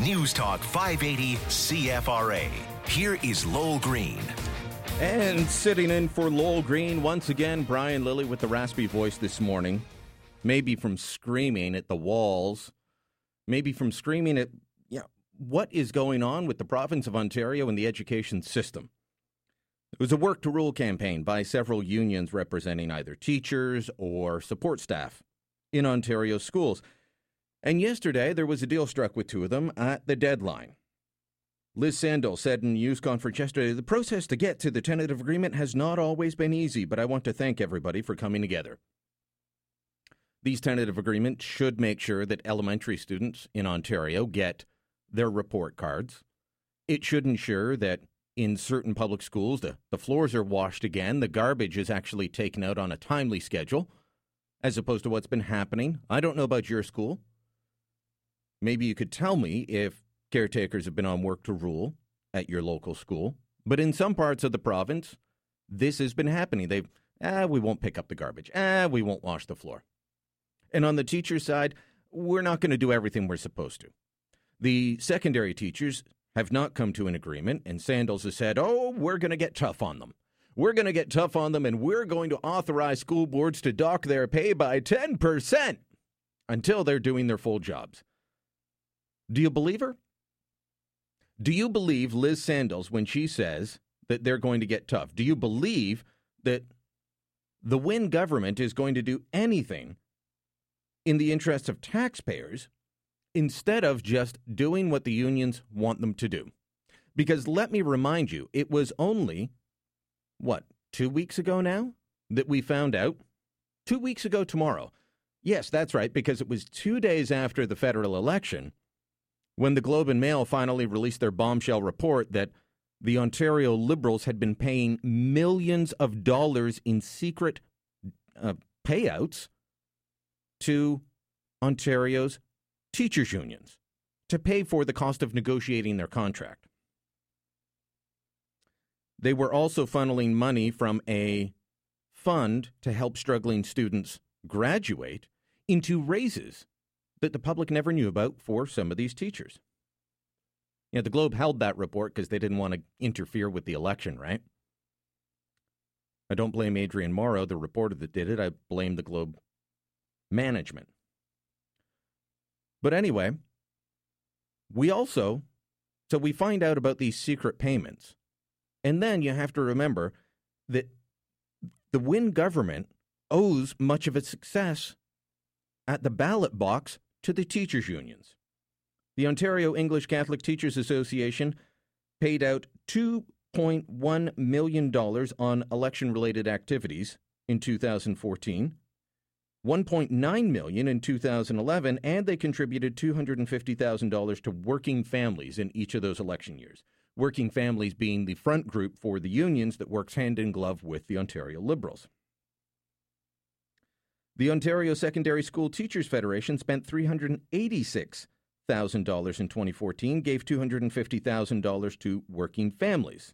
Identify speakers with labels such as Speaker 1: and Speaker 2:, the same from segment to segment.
Speaker 1: News Talk 580 CFRA. Here is Lowell Green.
Speaker 2: And sitting in for Lowell Green once again, Brian Lilly with the raspy voice this morning. Maybe from screaming at the walls, maybe from screaming at yeah, what is going on with the province of Ontario and the education system. It was a work to rule campaign by several unions representing either teachers or support staff in Ontario schools. And yesterday, there was a deal struck with two of them at the deadline. Liz Sandals said in a news conference yesterday, the process to get to the tentative agreement has not always been easy, but I want to thank everybody for coming together. These tentative agreements should make sure that elementary students in Ontario get their report cards. It should ensure that in certain public schools, the, the floors are washed again, the garbage is actually taken out on a timely schedule, as opposed to what's been happening. I don't know about your school. Maybe you could tell me if caretakers have been on work to rule at your local school. But in some parts of the province, this has been happening. They've, ah, we won't pick up the garbage. Ah, we won't wash the floor. And on the teacher side, we're not going to do everything we're supposed to. The secondary teachers have not come to an agreement, and Sandals has said, oh, we're going to get tough on them. We're going to get tough on them, and we're going to authorize school boards to dock their pay by 10% until they're doing their full jobs. Do you believe her? Do you believe Liz Sandals when she says that they're going to get tough? Do you believe that the Wynne government is going to do anything in the interest of taxpayers instead of just doing what the unions want them to do? Because let me remind you, it was only, what, two weeks ago now that we found out? Two weeks ago tomorrow. Yes, that's right, because it was two days after the federal election when the Globe and Mail finally released their bombshell report that the Ontario Liberals had been paying millions of dollars in secret uh, payouts to Ontario's teachers' unions to pay for the cost of negotiating their contract. They were also funneling money from a fund to help struggling students graduate into raises that the public never knew about for some of these teachers. You know, the Globe held that report because they didn't want to interfere with the election, right? I don't blame Adrian Morrow, the reporter that did it. I blame the Globe management. But anyway, we also, so we find out about these secret payments. And then you have to remember that the Wynne government owes much of its success at the ballot box to the teachers' unions. The Ontario English Catholic Teachers Association paid out $2.1 million on election related activities in 2014. 1.9 million in 2011 and they contributed $250,000 to working families in each of those election years. Working families being the front group for the unions that works hand in glove with the Ontario Liberals. The Ontario Secondary School Teachers Federation spent $386,000 in 2014, gave $250,000 to working families.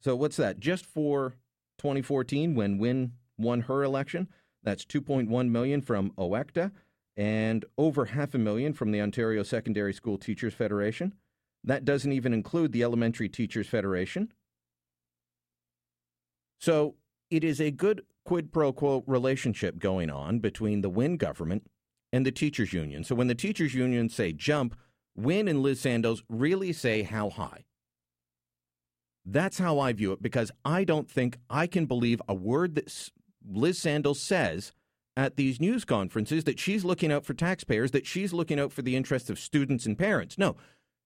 Speaker 2: So what's that? Just for 2014 when Wynne won her election, that's 2.1 million from OECTA and over half a million from the Ontario Secondary School Teachers Federation. That doesn't even include the Elementary Teachers Federation. So it is a good quid pro quo relationship going on between the Wynne government and the teachers union. So when the teachers union say jump, Wynne and Liz Sandals really say how high. That's how I view it because I don't think I can believe a word that Liz Sandals says at these news conferences that she's looking out for taxpayers, that she's looking out for the interests of students and parents. No,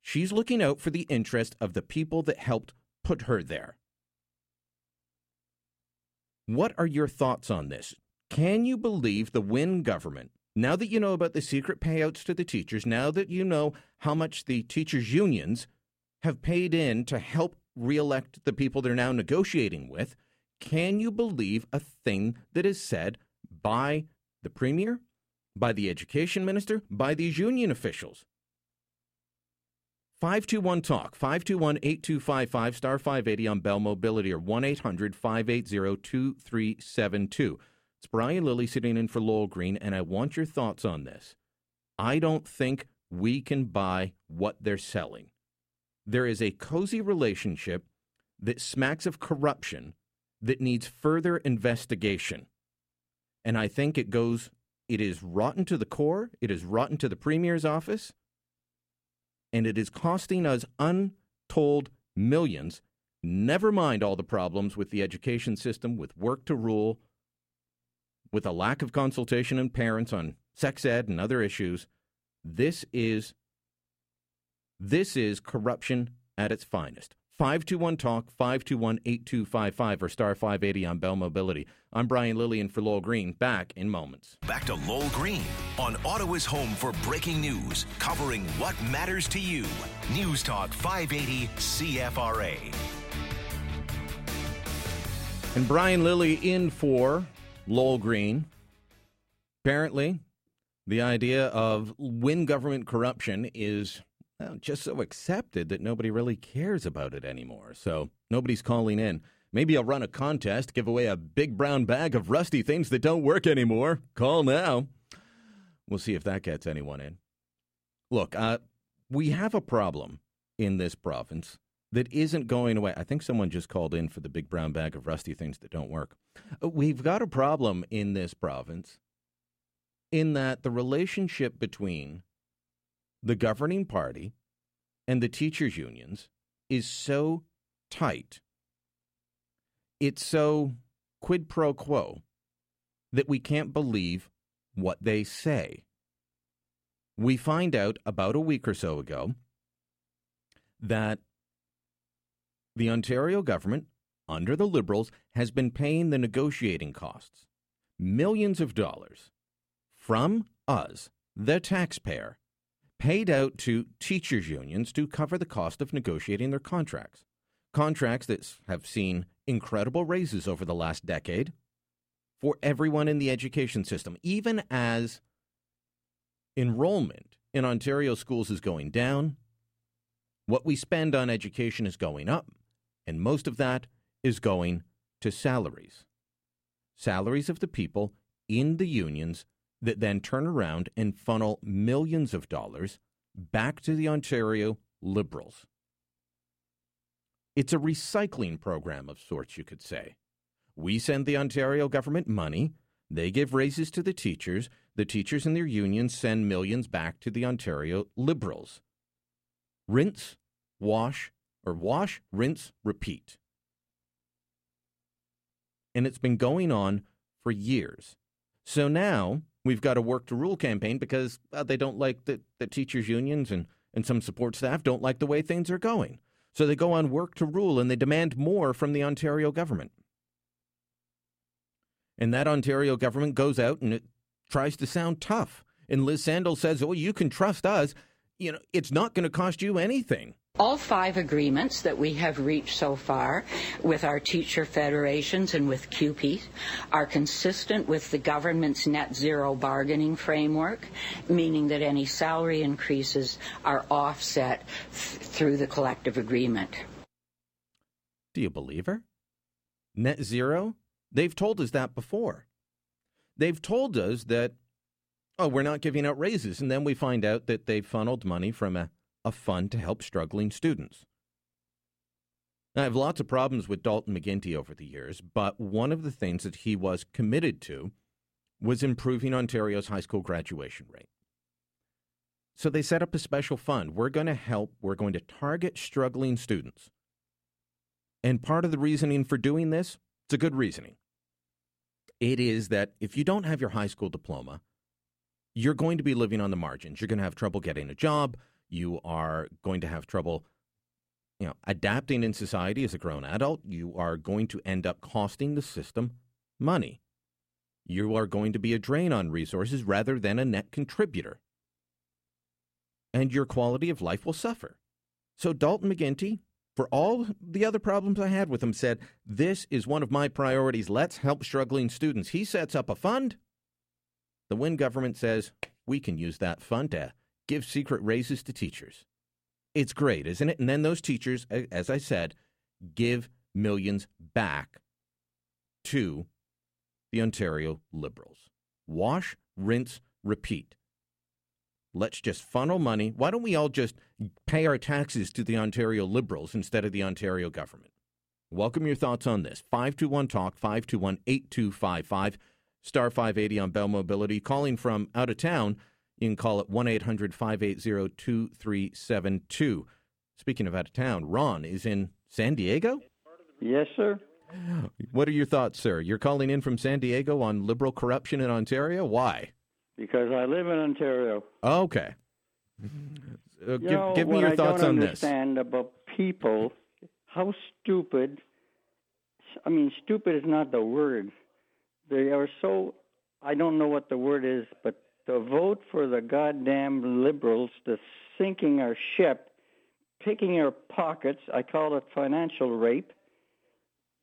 Speaker 2: she's looking out for the interest of the people that helped put her there. What are your thoughts on this? Can you believe the Wynne government, now that you know about the secret payouts to the teachers, now that you know how much the teachers' unions have paid in to help reelect the people they're now negotiating with, can you believe a thing that is said by the premier, by the education minister, by these union officials? 521 Talk, 521 8255, star 580 on Bell Mobility or 1 800 580 2372. It's Brian Lilly sitting in for Lowell Green, and I want your thoughts on this. I don't think we can buy what they're selling. There is a cozy relationship that smacks of corruption that needs further investigation. And I think it goes, it is rotten to the core, it is rotten to the Premier's office, and it is costing us untold millions. Never mind all the problems with the education system, with work to rule, with a lack of consultation in parents on sex ed and other issues. This is this is corruption at its finest. 521 Talk, 521 8255, or star 580 on Bell Mobility. I'm Brian Lilly in for Lowell Green, back in moments.
Speaker 1: Back to Lowell Green on Ottawa's home for breaking news, covering what matters to you. News Talk 580 CFRA.
Speaker 2: And Brian Lilly in for Lowell Green. Apparently, the idea of Wynne government corruption is just so accepted that nobody really cares about it anymore. So nobody's calling in. Maybe I'll run a contest, give away a big brown bag of rusty things that don't work anymore. Call now. We'll see if that gets anyone in. Look, uh, we have a problem in this province that isn't going away. I think someone just called in for the big brown bag of rusty things that don't work. Uh, we've got a problem in this province in that the relationship between the governing party and the teachers' unions is so tight, it's so quid pro quo that we can't believe what they say. We find out about a week or so ago that the Ontario government, under the Liberals, has been paying the negotiating costs, millions of dollars, from us, the taxpayer, paid out to teachers' unions to cover the cost of negotiating their contracts. Contracts that have seen incredible raises over the last decade for everyone in the education system, even as enrollment in Ontario schools is going down, what we spend on education is going up, and most of that is going to salaries. Salaries of the people in the unions that then turn around and funnel millions of dollars back to the Ontario Liberals. It's a recycling program of sorts, you could say. We send the Ontario government money, they give raises to the teachers, the teachers and their unions send millions back to the Ontario Liberals. Rinse, wash, or wash, rinse, repeat. And it's been going on for years. So now We've got a work to rule campaign because uh, they don't like the, the teachers' unions and, and some support staff don't like the way things are going. So they go on work to rule and they demand more from the Ontario government. And that Ontario government goes out and it tries to sound tough. And Liz Sandals says, "Oh, you can trust us. You know, it's not going to cost you anything."
Speaker 3: All five agreements that we have reached so far with our teacher federations and with CUPE are consistent with the government's net zero bargaining framework, meaning that any salary increases are offset th- through the collective agreement.
Speaker 2: Do you believe her? Net zero? They've told us that before. They've told us that, oh, we're not giving out raises. And then we find out that they've funneled money from a a fund to help struggling students. I have lots of problems with Dalton McGuinty over the years, but one of the things that he was committed to was improving Ontario's high school graduation rate. So they set up a special fund. We're going to help, we're going to target struggling students. And part of the reasoning for doing this, it's a good reasoning. It is that if you don't have your high school diploma, you're going to be living on the margins. You're going to have trouble getting a job you are going to have trouble you know adapting in society as a grown adult. You are going to end up costing the system money. You are going to be a drain on resources rather than a net contributor. And your quality of life will suffer. So dalton McGuinty, for all the other problems i had with him said this is one of my priorities. Let's help struggling students. He sets up a fund. The wynne government says we can use that fund to give secret raises to teachers. It's great, isn't it? And then those teachers, as I said, give millions back to the Ontario Liberals. Wash, rinse, repeat. Let's just funnel money. Why don't we all just pay our taxes to the Ontario Liberals instead of the Ontario government? Welcome your thoughts on this. 521 Talk, 521 8255, star 580 on Bell Mobility. Calling from out of town, you can call it 1 800 580 2372. Speaking of out of town, Ron is in San Diego?
Speaker 4: Yes, sir.
Speaker 2: What are your thoughts, sir? You're calling in from San Diego on liberal corruption in Ontario? Why?
Speaker 4: Because I live in Ontario.
Speaker 2: Okay. Uh, give,
Speaker 4: know,
Speaker 2: give me your
Speaker 4: I
Speaker 2: thoughts on this.
Speaker 4: understand about people, how stupid. I mean, stupid is not the word. They are so. I don't know what the word is, but to vote for the goddamn liberals, to sinking our ship, picking our pockets. I call it financial rape.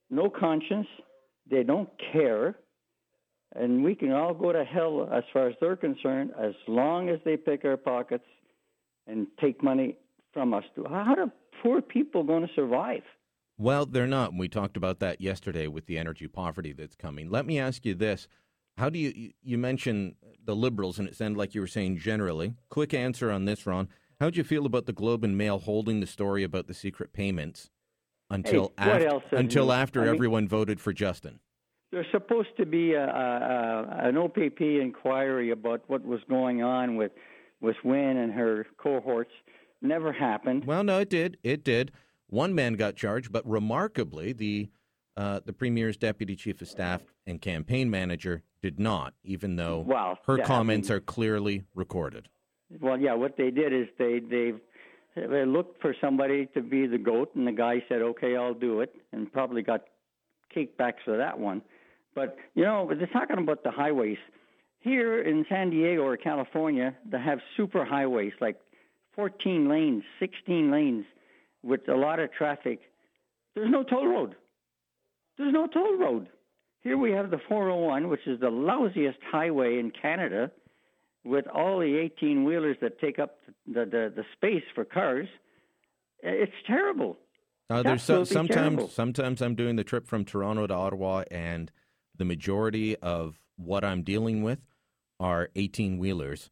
Speaker 4: No conscience. They don't care. And we can all go to hell as far as they're concerned, as long as they pick our pockets and take money from us. How are poor people going to survive?
Speaker 2: Well, they're not. We talked about that yesterday with the energy poverty that's coming. Let me ask you this. How do you you- mentioned the liberals and it sounded like you were saying generally. Quick answer on this, Ron. How do you feel about the Globe and Mail holding the story about the secret payments until
Speaker 4: Hey,
Speaker 2: after until after
Speaker 4: I mean-
Speaker 2: everyone voted for Justin?
Speaker 4: There's supposed to be a, a, a, an OPP inquiry about what was going on with with Wynne and her cohorts. Never happened.
Speaker 2: Well, no, it did. It did. One man got charged, but remarkably, the uh, the premier's deputy chief of staff and campaign manager did not, even though
Speaker 4: Well,
Speaker 2: her
Speaker 4: yeah, I
Speaker 2: comments
Speaker 4: mean-
Speaker 2: are clearly recorded.
Speaker 4: Well, yeah, what they did is they they they looked for somebody to be the goat, and the guy said, "Okay, I'll do it," and probably got kickbacks for that one. But you know, they're talking about the highways here in San Diego or California. They have super highways like 14 lanes, 16 lanes, with a lot of traffic. There's no toll road. There's no toll road. Here we have the 401, which is the lousiest highway in Canada with all the 18 wheelers that take up the, the, the space for cars, it's terrible.
Speaker 2: Uh, there's so, sometimes
Speaker 4: terrible.
Speaker 2: sometimes I'm doing the trip from Toronto to Ottawa, and the majority of what I'm dealing with are 18 wheelers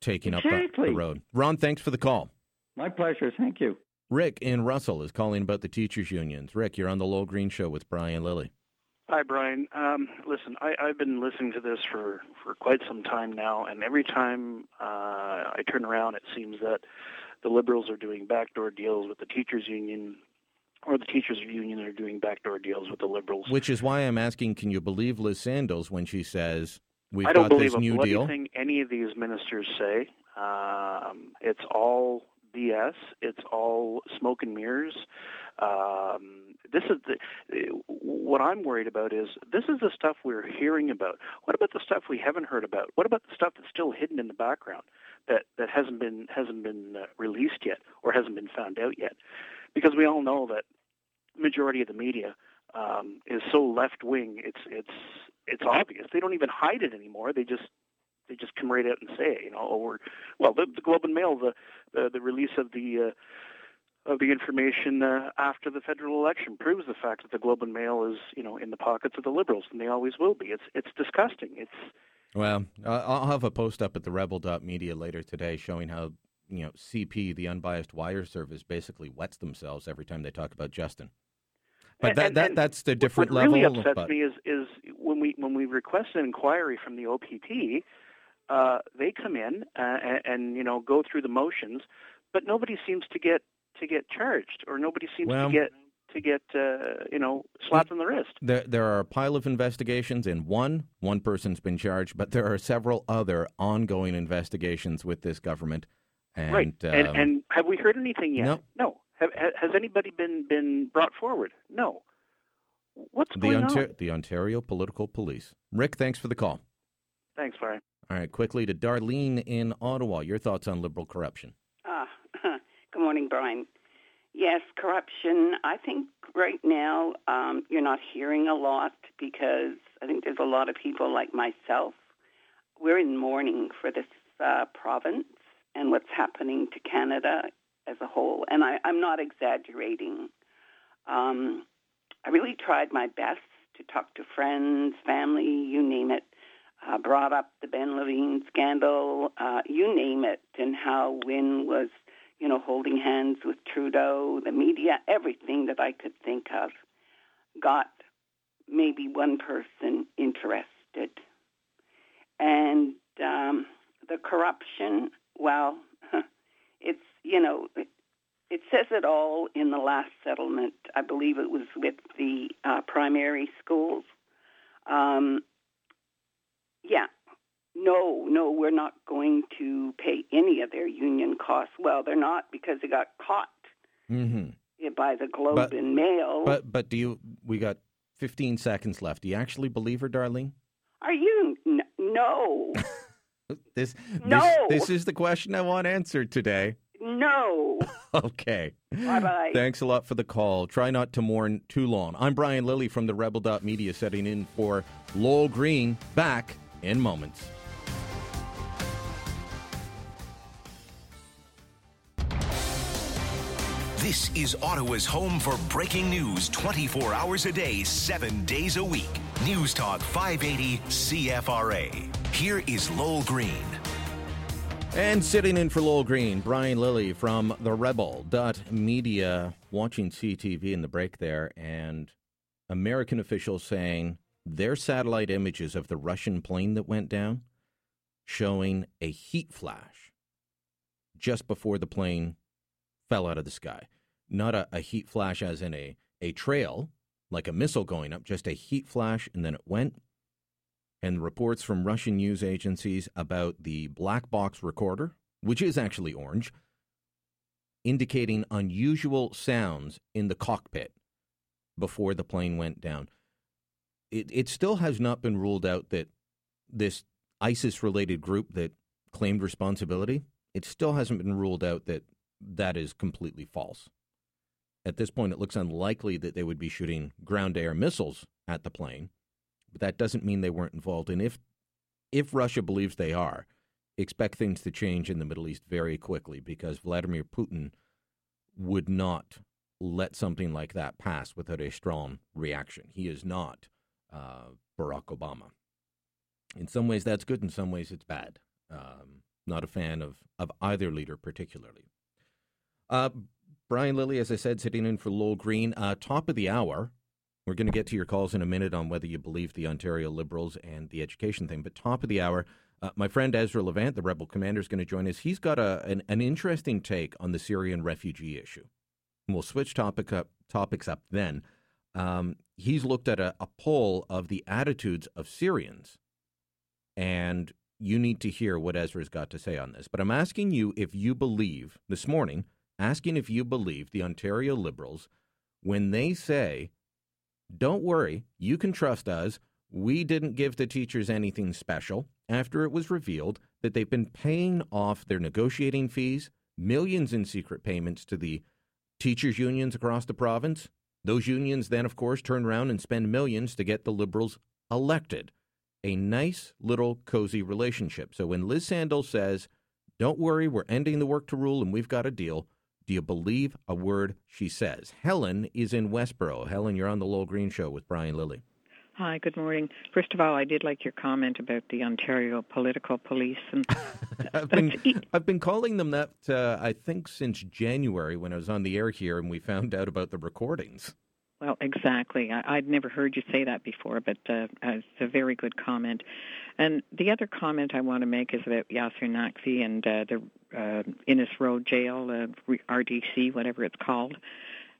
Speaker 2: taking up the- the road. Ron, thanks for the call.
Speaker 4: My pleasure. Thank you.
Speaker 2: Rick in Russell is calling about the teachers unions. Rick, you're on the Lowell Green Show with Brian Lilly.
Speaker 5: Hi, Brian. Um, listen, I, I've been listening to this for, for quite some time now, and every time uh, I turn around, it seems that the Liberals are doing backdoor deals with the teachers' union, or the teachers' union are doing backdoor deals with the Liberals.
Speaker 2: Which is why I'm asking, can you believe Liz Sandals when she says we've
Speaker 5: I don't
Speaker 2: got
Speaker 5: believe
Speaker 2: this
Speaker 5: a
Speaker 2: new
Speaker 5: bloody
Speaker 2: deal?
Speaker 5: thing any of these ministers say. Um, it's all BS. It's all smoke and mirrors. Um, this is the, what I'm worried about is this is the stuff we're hearing about. What about the stuff we haven't heard about? What about the stuff that's still hidden in the background that, that hasn't been hasn't been uh, released yet or hasn't been found out yet? Because we all know that majority of the media um, is so left wing. It's it's it's obvious. They don't even hide it anymore. They just they just come right out and say it. You know, or well, the, the Globe and Mail, the the, the release of the uh, of the information uh, after the federal election proves the fact that the Globe and Mail is you know in the pockets of the Liberals, and they always will be. It's it's disgusting. It's
Speaker 2: Well, I'll have a post up at the rebel.media later today showing how, you know, CP, the unbiased wire service, basically wets themselves every time they talk about Justin. But
Speaker 5: And-
Speaker 2: that,
Speaker 5: and-
Speaker 2: that that's the
Speaker 5: what-
Speaker 2: different
Speaker 5: what
Speaker 2: level.
Speaker 5: really upsets
Speaker 2: but-
Speaker 5: me is is when we when we request an inquiry from the OPP, uh, they come in uh, and, and you know go through the motions, but nobody seems to get to get charged, or nobody seems
Speaker 2: Well-
Speaker 5: to get to get uh, you know slapped on the wrist.
Speaker 2: There, there are a pile of investigations, and one one person's been charged, but there are several other ongoing investigations with this government. And,
Speaker 5: right, and
Speaker 2: um,
Speaker 5: and have we heard anything yet?
Speaker 2: No.
Speaker 5: No. Have, has anybody been been brought forward? No. What's
Speaker 2: the,
Speaker 5: going
Speaker 2: Ontario,
Speaker 5: on?
Speaker 2: the Ontario Political Police. Rick, thanks for the call.
Speaker 5: Thanks, Brian.
Speaker 2: All right, quickly to Darlene in Ottawa. Your thoughts on liberal corruption?
Speaker 6: Ah, good morning, Brian. Yes, corruption. I think right now um, you're not hearing a lot because I think there's a lot of people like myself. We're in mourning for this uh, province and what's happening to Canada as a whole. And I, I'm not exaggerating. Um, I really tried my best to talk to friends, family, you name it, uh, brought up the Ben Levin scandal, uh, you name it, and how Wynne was, you know, holding hands with Trudeau, the media, everything that I could think of got maybe one person interested. And um, the corruption, well, it's, you know, it, it, says it all in the last settlement. I believe it was with the uh, primary schools. Um, no, we're not going to pay any of their union costs. Well, they're not because they got caught
Speaker 2: mm-hmm.
Speaker 6: by the Globe but, and Mail.
Speaker 2: But but do you? We got 15 seconds left. Do you actually believe her, Darlene?
Speaker 6: Are you? N- no.
Speaker 2: this,
Speaker 6: no.
Speaker 2: This, this is the question I want answered today.
Speaker 6: No.
Speaker 2: okay.
Speaker 6: Bye bye.
Speaker 2: Thanks a lot for the call. Try not to mourn too long. I'm Brian Lilly from the Rebel Media, setting in for Lowell Green. Back in moments.
Speaker 1: This is Ottawa's home for breaking news 24 hours a day, 7 days a week. News Talk 580 CFRA. Here is Lowell Green.
Speaker 2: And sitting in for Lowell Green, Brian Lilly from the Rebel Media, watching CTV in the break there, and American officials saying their satellite images of the Russian plane that went down showing a heat flash just before the plane fell out of the sky. Not a, a heat flash as in a, a trail, like a missile going up, just a heat flash, and then it went. And reports from Russian news agencies about the black box recorder, which is actually orange, indicating unusual sounds in the cockpit before the plane went down it, it still has not been ruled out that this ISIS related group that claimed responsibility, it still hasn't been ruled out that that is completely false. At this point, it looks unlikely that they would be shooting ground air missiles at the plane, but that doesn't mean they weren't involved. And if, if Russia believes they are, expect things to change in the Middle East very quickly because Vladimir Putin would not let something like that pass without a strong reaction. He is not uh, Barack Obama. In some ways, that's good. In some ways, it's bad. Um, not a fan of, of either leader, particularly. Uh, Brian Lilly, as I said, sitting in for Lowell Green. Uh, top of the hour. We're going to get to your calls in a minute on whether you believe the Ontario Liberals and the education thing. But top of the hour, uh, my friend Ezra Levant, the Rebel commander, is going to join us. He's got a, an, an interesting take on the Syrian refugee issue. And we'll switch topic up, topics up then. Um, he's looked at a, a poll of the attitudes of Syrians, and you need to hear what Ezra's got to say on this. But I'm asking you if you believe, this morning, asking if you believe the Ontario Liberals when they say, don't worry, you can trust us. We didn't give the teachers anything special after it was revealed that they've been paying off their negotiating fees, millions in secret payments to the teachers' unions across the province, those unions then, of course, turn around and spend millions to get the Liberals elected. A nice little cozy relationship. So when Liz Sandals says, Don't worry, we're ending the work to rule and we've got a deal, do you believe a word she says? Helen is in Westboro. Helen, you're on the Lowell Green Show with Brian Lilly.
Speaker 7: Hi, good morning. First of all, I did like your comment about the Ontario political police, and
Speaker 2: I've been I've been calling them that uh, I think since January when I was on the air here, and we found out about the recordings.
Speaker 7: Well, exactly. I, would never heard you say that before, but uh, it's a very good comment. And the other comment I want to make is about Yasir Naqvi and uh, the uh, Innes Road Jail, uh, RDC, whatever it's called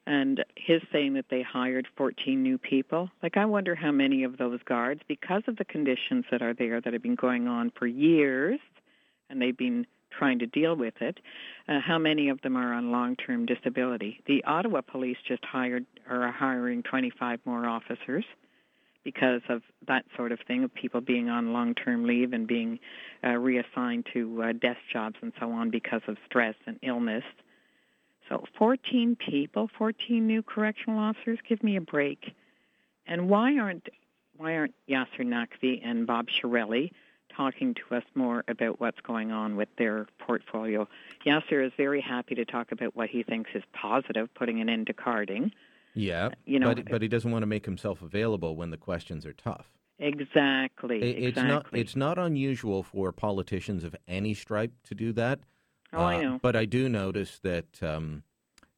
Speaker 7: and his saying that they hired 14 new people. Like, I wonder how many of those guards, because of the conditions that are there that have been going on for years, and they've been trying to deal with it, uh, how many of them are on long-term disability? The Ottawa police just hired or are hiring 25 more officers because of that sort of thing of people being on long-term leave and being uh, reassigned to uh, desk jobs and so on because of stress and illness. So 14 people, 14 new correctional officers. Give me a break. And why aren't why aren't Yasir Naqvi and Bob Chiarelli talking to us more about what's going on with their portfolio? Yasir is very happy to talk about what he thinks is positive, putting an end to carding.
Speaker 2: Yeah, you know, but, but he doesn't want to make himself available when the questions are tough.
Speaker 7: Exactly.
Speaker 2: It,
Speaker 7: exactly.
Speaker 2: It's not. It's not unusual for politicians of any stripe to do that.
Speaker 7: Oh, I know.
Speaker 2: But I do notice that um,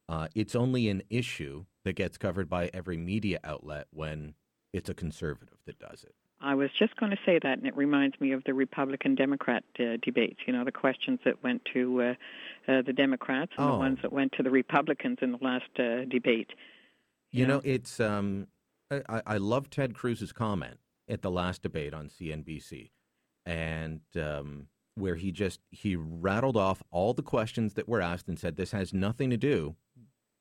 Speaker 2: uh, it's only an issue that gets covered by every media outlet when it's a conservative that does it.
Speaker 7: I was just going to say that, and it reminds me of the Republican Democrat uh, debates. You know, the questions that went to uh, uh, the Democrats and
Speaker 2: Oh.
Speaker 7: the ones that went to the Republicans in the last uh, debate.
Speaker 2: You
Speaker 7: Yeah.
Speaker 2: know, it's. Um, I, I- love Ted Cruz's comment at the last debate on CNBC, and um, where he just he rattled off all the questions that were asked and said this has nothing to do.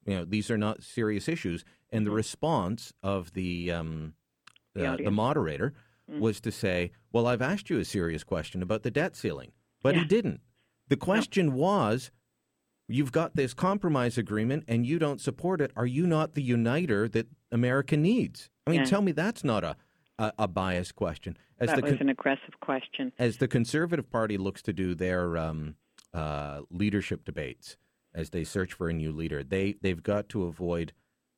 Speaker 2: You know, these are not serious issues, and the response of the um,
Speaker 7: The
Speaker 2: uh, the moderator was to say, "Well, I've asked you a serious question about the debt ceiling," but he didn't. The question was, "You've got this compromise agreement, and you don't support it. Are you not the uniter that America needs?" I mean,
Speaker 7: Yeah.
Speaker 2: tell me that's not a a, a biased question. As
Speaker 7: that
Speaker 2: the
Speaker 7: was an aggressive question.
Speaker 2: as the Conservative Party looks to do their um, uh, leadership debates, as they search for a new leader, they they've got to avoid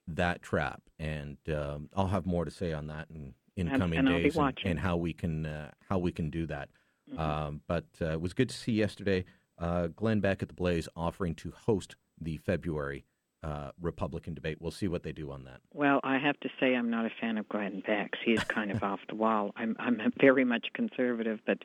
Speaker 2: that trap. And um, I'll have more to say on that in, in
Speaker 7: And-
Speaker 2: coming
Speaker 7: and
Speaker 2: days and, and how we can uh, how we can do that.
Speaker 7: Mm-hmm.
Speaker 2: Um, but uh, it was good to see yesterday uh, Glenn Beck at the Blaze offering to host the February uh, Republican debate. We'll see what they do on that.
Speaker 7: Well, I have to say I'm not a fan of Glenn Beck's. He's kind of off the wall. I'm I'm very much conservative, but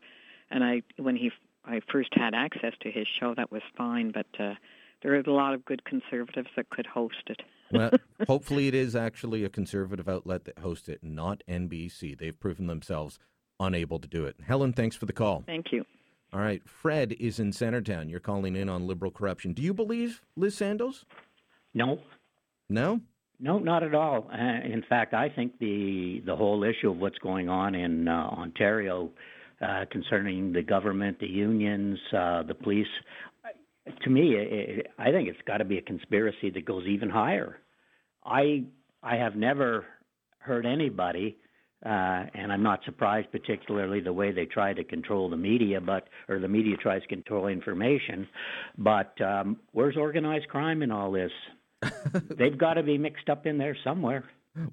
Speaker 7: and I when he I first had access to his show, that was fine. But uh, there are a lot of good conservatives that could host it.
Speaker 2: Well, hopefully, it is actually a conservative outlet that hosts it, not NBC. They've proven themselves unable to do it. Helen, thanks for the call.
Speaker 7: Thank you.
Speaker 2: All right, Fred is in Centertown. You're calling in on liberal corruption. Do you believe Liz Sandals?
Speaker 8: No,
Speaker 2: No.
Speaker 8: no, not at all. Uh, in fact, I think the the whole issue of what's going on in uh, Ontario uh, concerning the government, the unions, uh, the police, to me, it, I think it's got to be a conspiracy that goes even higher. I I have never heard anybody, uh, and I'm not surprised, particularly the way they try to control the media, but or the media tries to control information. But um, where's organized crime in all this? They've got to be mixed up in there somewhere.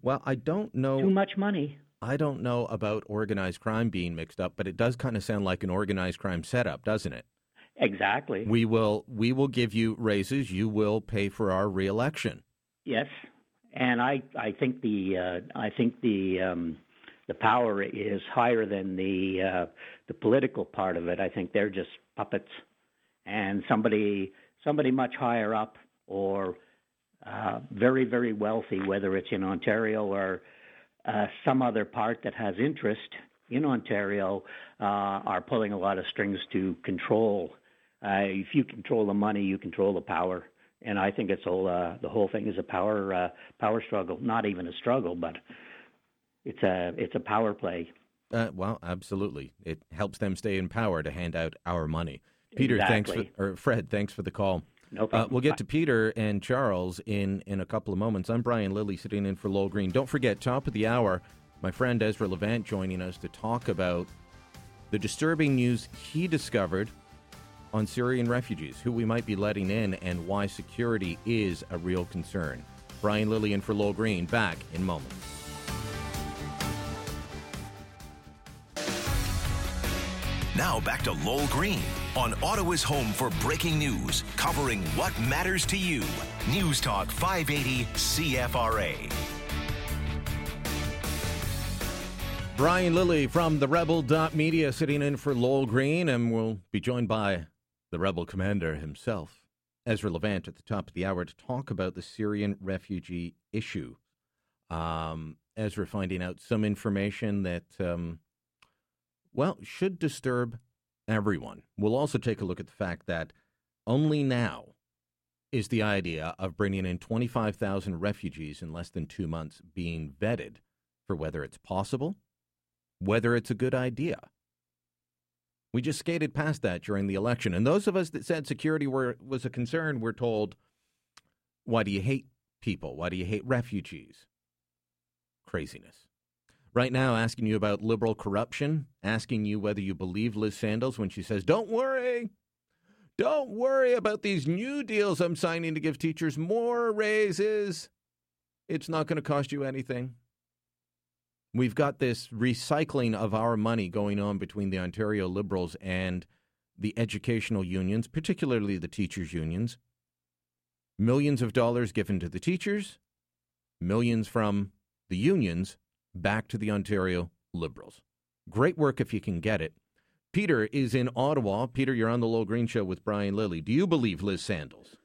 Speaker 2: Well, I don't know.
Speaker 8: Too much money.
Speaker 2: I don't know about organized crime being mixed up, but it does kind of sound like an organized crime setup, doesn't it?
Speaker 8: Exactly.
Speaker 2: We will we will give you raises. You will pay for our reelection.
Speaker 8: Yes, and I I think the uh, I think the um, the power is higher than the uh, the political part of it. I think they're just puppets, and somebody somebody much higher up or uh, very very wealthy, whether it's in Ontario or uh, some other part that has interest in Ontario, uh, are pulling a lot of strings to control. Uh, if you control the money, you control the power and I think it's all uh, the whole thing is a power power struggle. Not even a struggle, but it's a it's a power play.
Speaker 2: Uh, well, absolutely. It helps them stay in power to hand out our money. Peter, thanks for or Fred, thanks for the call.
Speaker 8: No
Speaker 2: Uh,
Speaker 8: problem.
Speaker 2: we'll get to Peter and Charles in in a couple of moments. I'm Brian Lilly sitting in for Lowell Green. Don't forget, top of the hour, my friend Ezra Levant joining us to talk about the disturbing news he discovered on Syrian refugees, who we might be letting in, and why security is a real concern. Brian Lilly in for Lowell Green, back in moments.
Speaker 1: Now back to Lowell Green on Ottawa's home for breaking news, covering what matters to you. News Talk 580 CFRA.
Speaker 2: Brian Lilly from the Rebel Media sitting in for Lowell Green, and we'll be joined by the Rebel commander himself, Ezra Levant, at the top of the hour to talk about the Syrian refugee issue. Um, Ezra finding out some information that, um, well, should disturb everyone. We'll also take a look at the fact that only now is the idea of bringing in 25,000 refugees in less than two months being vetted for whether it's possible, whether it's a good idea. We just skated past that during the election. And those of us that said security were, was a concern were told, why do you hate people? Why do you hate refugees? Craziness. Right now, asking you about liberal corruption, asking you whether you believe Liz Sandals when she says, don't worry. Don't worry about these new deals I'm signing to give teachers more raises. It's not going to cost you anything. We've got this recycling of our money going on between the Ontario Liberals and the educational unions, particularly the teachers' unions. Millions of dollars given to the teachers, millions from the unions back to the Ontario Liberals. Great work if you can get it. Peter is in Ottawa. Peter, you're on the Lowell Green Show with Brian Lilly. Do you believe Liz Sandals?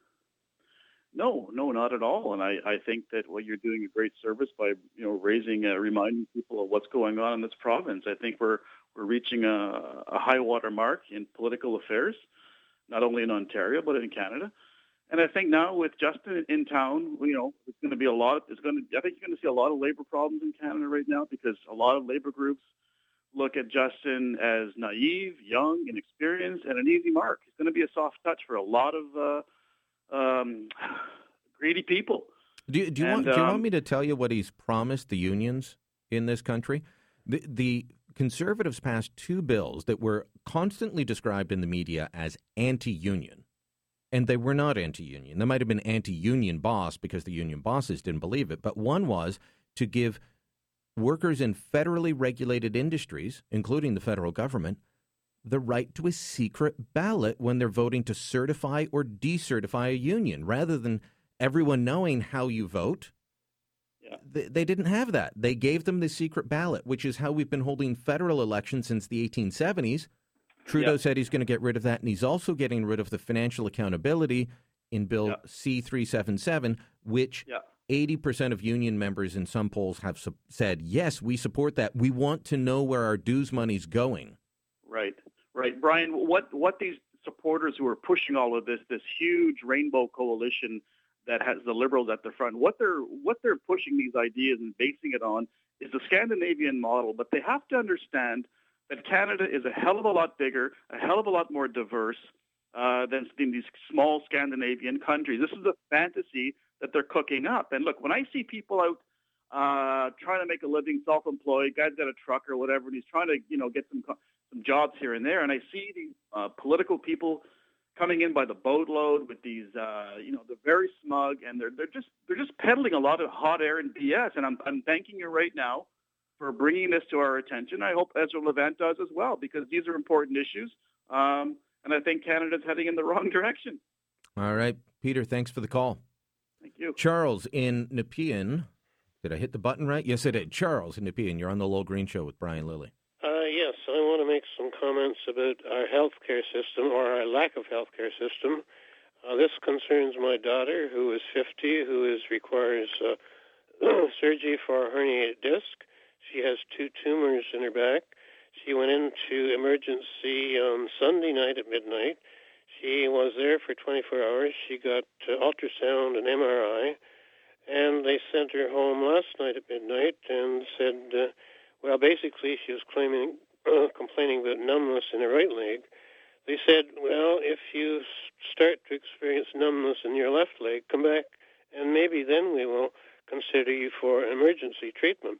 Speaker 9: No, no, not at all. And I, I think that well, you're doing a great service by you know raising, uh, reminding people of what's going on in this province. I think we're we're reaching a, a high water mark in political affairs, not only in Ontario but in Canada. And I think now with Justin in town, you know, it's going to be a lot. It's going to. I think you're going to see a lot of labor problems in Canada right now because a lot of labor groups look at Justin as naive, young, inexperienced, and an easy mark. He's going to be a soft touch for a lot of uh, um, greedy people.
Speaker 2: Do you, do, you
Speaker 9: And,
Speaker 2: want, do you want
Speaker 9: um,
Speaker 2: me to tell you what he's promised the unions in this country? The, the Conservatives passed two bills that were constantly described in the media as anti union. And they were not anti union. They might have been anti union boss because the union bosses didn't believe it. But one was to give workers in federally regulated industries, including the federal government, the right to a secret ballot when they're voting to certify or decertify a union rather than everyone knowing how you vote. They, they didn't have that. They gave them the secret ballot, which is how we've been holding federal elections since the 1870s. Trudeau
Speaker 9: Yeah.
Speaker 2: said he's going to get rid of that, and he's also getting rid of the financial accountability in Bill C 377, which
Speaker 9: Yeah.
Speaker 2: 80% of union members in some polls have su- said, yes, we support that. We want to know where our dues money's going.
Speaker 9: Right, right, Brian. What what these supporters who are pushing all of this, this huge rainbow coalition that has the liberals at the front, what they're what they're pushing these ideas and basing it on is the Scandinavian model. But they have to understand that Canada is a hell of a lot bigger, a hell of a lot more diverse uh, than, these small Scandinavian countries. This is a fantasy that they're cooking up. And look, when I see people out uh, trying to make a living, self-employed, guy's got a truck or whatever, and he's trying to, you know, get some some jobs here and there, and I see these uh, political people coming in by the boatload with these, uh, you know, they're very smug and they're they're just they're just peddling a lot of hot air and BS. And I'm I'm thanking you right now for bringing this to our attention. I hope Ezra Levant does as well because these are important issues. Um, and I think Canada's heading in the wrong direction.
Speaker 2: All right, Peter, thanks for the call.
Speaker 9: Thank you.
Speaker 2: Charles in Nepean. Did I hit the button right? Yes, I did. Charles in Nepean, you're on the Lowell Green Show with Brian Lilly.
Speaker 10: Uh, yes, I want to make some comments about our healthcare system or our lack of healthcare system. Uh, this concerns my daughter, who is 50, who is requires uh, surgery for a herniated disc. She has two tumors in her back. She went into emergency on Sunday night at midnight. She was there for 24 hours. She got uh, ultrasound and MRI, and they sent her home last night at midnight and said, uh, well, basically she was claiming, uh, complaining about numbness in her right leg. They said, well, if you start to experience numbness in your left leg, come back, and maybe then we will consider you for emergency treatment.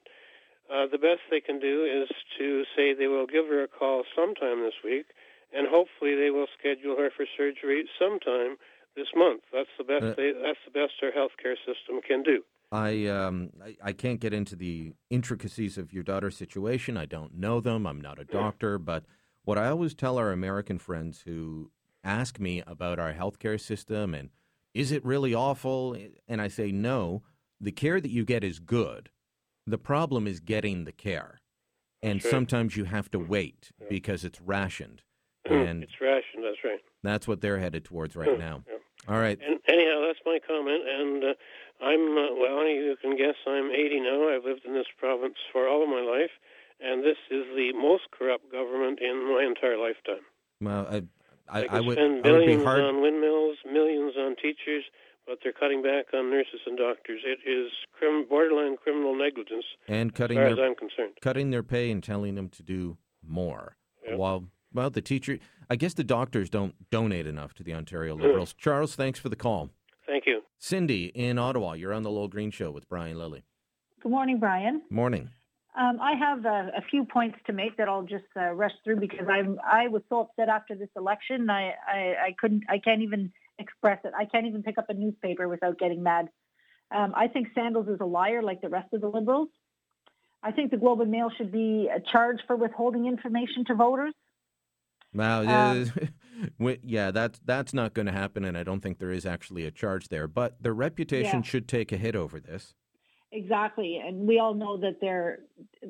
Speaker 10: Uh, the best they can do is to say they will give her a call sometime this week, and hopefully they will schedule her for surgery sometime this month. That's the best.
Speaker 2: Uh,
Speaker 10: they, that's the best our healthcare system can do.
Speaker 2: I um I, I can't get into the intricacies of your daughter's situation. I don't know them. I'm not a doctor, but what I always tell our American friends who ask me about our healthcare system and is it really awful? And I say no. The care that you get is good. The problem is getting the care. And sometimes you have to wait because it's rationed. And
Speaker 10: it's rationed. That's right.
Speaker 2: that's what they're headed towards right now. All right.
Speaker 10: And anyhow, that's my comment. And uh, I'm uh, well. You can guess I'm 80 now. I've lived in this province for all of my life, and this is the most corrupt government in my entire lifetime.
Speaker 2: Well, I, I,
Speaker 10: They
Speaker 2: I would,
Speaker 10: spend
Speaker 2: I would
Speaker 10: billions
Speaker 2: be hard.
Speaker 10: on windmills, millions on teachers, but they're cutting back on nurses and doctors. It is crim- borderline criminal negligence,
Speaker 2: and cutting
Speaker 10: as far
Speaker 2: their
Speaker 10: as I'm concerned.
Speaker 2: cutting their pay and telling them to do more.
Speaker 10: Yeah.
Speaker 2: While well, the teacher, I guess the doctors don't donate enough to the Ontario Liberals. Charles, thanks for the call.
Speaker 10: Thank you.
Speaker 2: Cindy in Ottawa, you're on the Lowell Green Show with Brian Lilly.
Speaker 11: Good morning, Brian.
Speaker 2: Morning.
Speaker 11: Um, I have a, a few points to make that I'll just uh, rush through because I'm I was so upset after this election. I, I I couldn't I can't even express it. I can't even pick up a newspaper without getting mad. Um, I think Sandals is a liar like the rest of the Liberals. I think the Globe and Mail should be charged for withholding information to voters.
Speaker 2: Well, um, yeah, that's that's not going to happen, and I don't think there is actually a charge there. But their reputation yeah. should take a hit over this.
Speaker 11: Exactly, and we all know that they're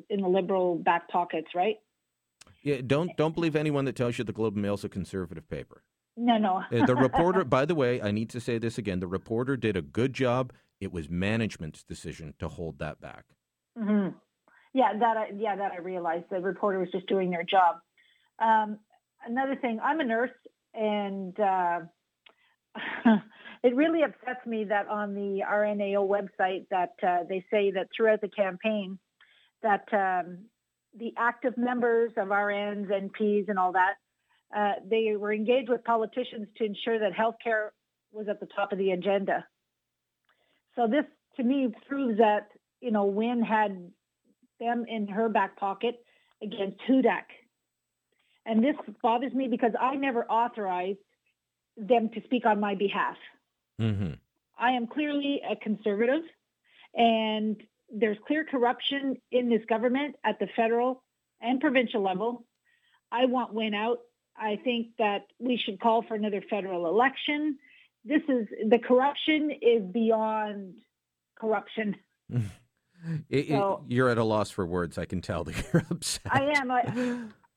Speaker 11: in the liberal back pockets, right?
Speaker 2: Yeah, don't don't believe anyone that tells you the Globe and Mail is a conservative paper.
Speaker 11: No, no.
Speaker 2: Uh, the reporter, by the way, I need to say this again. The reporter did a good job. It was management's decision to hold that back.
Speaker 11: Mm-hmm. Yeah, that I, yeah that I realized. The reporter was just doing their job. Um, another thing, I'm a nurse, and uh, it really upsets me that on the RNAO website that uh, they say that throughout the campaign that um, the active members of RNs, NPs, and all that, uh, they were engaged with politicians to ensure that healthcare was at the top of the agenda. So this, to me, proves that you know Wynne had them in her back pocket against Hudak, and this bothers me because I never authorized them to speak on my behalf.
Speaker 2: Mm-hmm.
Speaker 11: I am clearly a conservative, and there's clear corruption in this government at the federal and provincial level. I want Wynne out. I think that we should call for another federal election. This is the corruption is beyond corruption.
Speaker 2: It, so, it, you're at a loss for words. I can tell that you're upset.
Speaker 11: I am. I,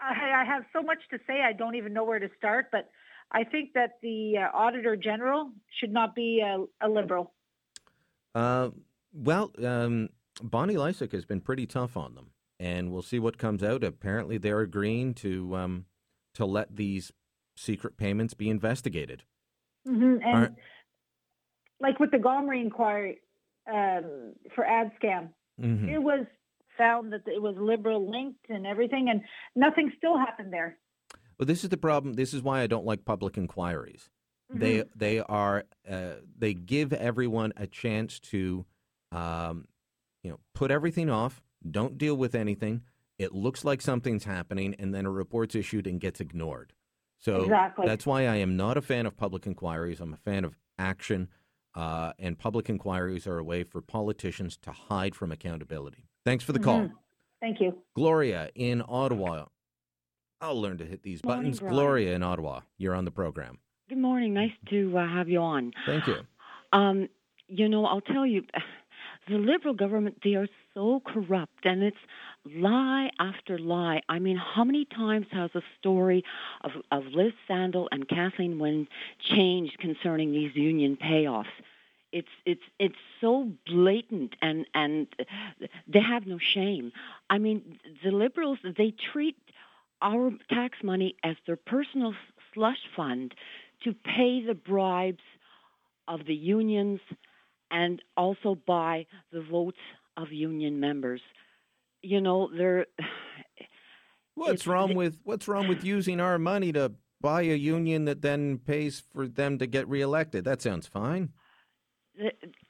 Speaker 11: I, have so much to say. I don't even know where to start. But I think that the uh, Auditor General should not be a, a liberal.
Speaker 2: Uh, well, um, Bonnie Lysyk has been pretty tough on them, and we'll see what comes out. Apparently, they're agreeing to um, to let these secret payments be investigated.
Speaker 11: Mm-hmm. And like with the Gomery inquiry um, for ad scam, mm-hmm. it was found that it was liberal linked and everything, and nothing still happened there.
Speaker 2: Well, this is the problem. This is why I don't like public inquiries. Mm-hmm. They they are uh, they give everyone a chance to, um, you know, put everything off. Don't deal with anything. It looks like something's happening, and then a report's issued and gets ignored. So
Speaker 11: exactly.
Speaker 2: that's why I am not a fan of public inquiries. I'm a fan of action, uh, and public inquiries are a way for politicians to hide from accountability. Thanks for the call. Mm-hmm.
Speaker 11: Thank you.
Speaker 2: Gloria in Ottawa. I'll learn to hit these
Speaker 12: morning,
Speaker 2: buttons.
Speaker 12: Brian.
Speaker 2: Gloria in Ottawa, you're on the program.
Speaker 12: Good morning. Nice to uh, have you on.
Speaker 2: Thank you.
Speaker 12: Um, you know, I'll tell you, the Liberal government, they are so corrupt, and it's lie after lie. I mean, how many times has the story of, of Liz Sandals and Kathleen Wynne changed concerning these union payoffs? It's it's it's so blatant and and they have no shame. I mean, the liberals they treat our tax money as their personal slush fund to pay the bribes of the unions and also buy the votes of union members. You know, they're
Speaker 2: What's wrong with what's wrong with using our money to buy a union that then pays for them to get reelected? That sounds fine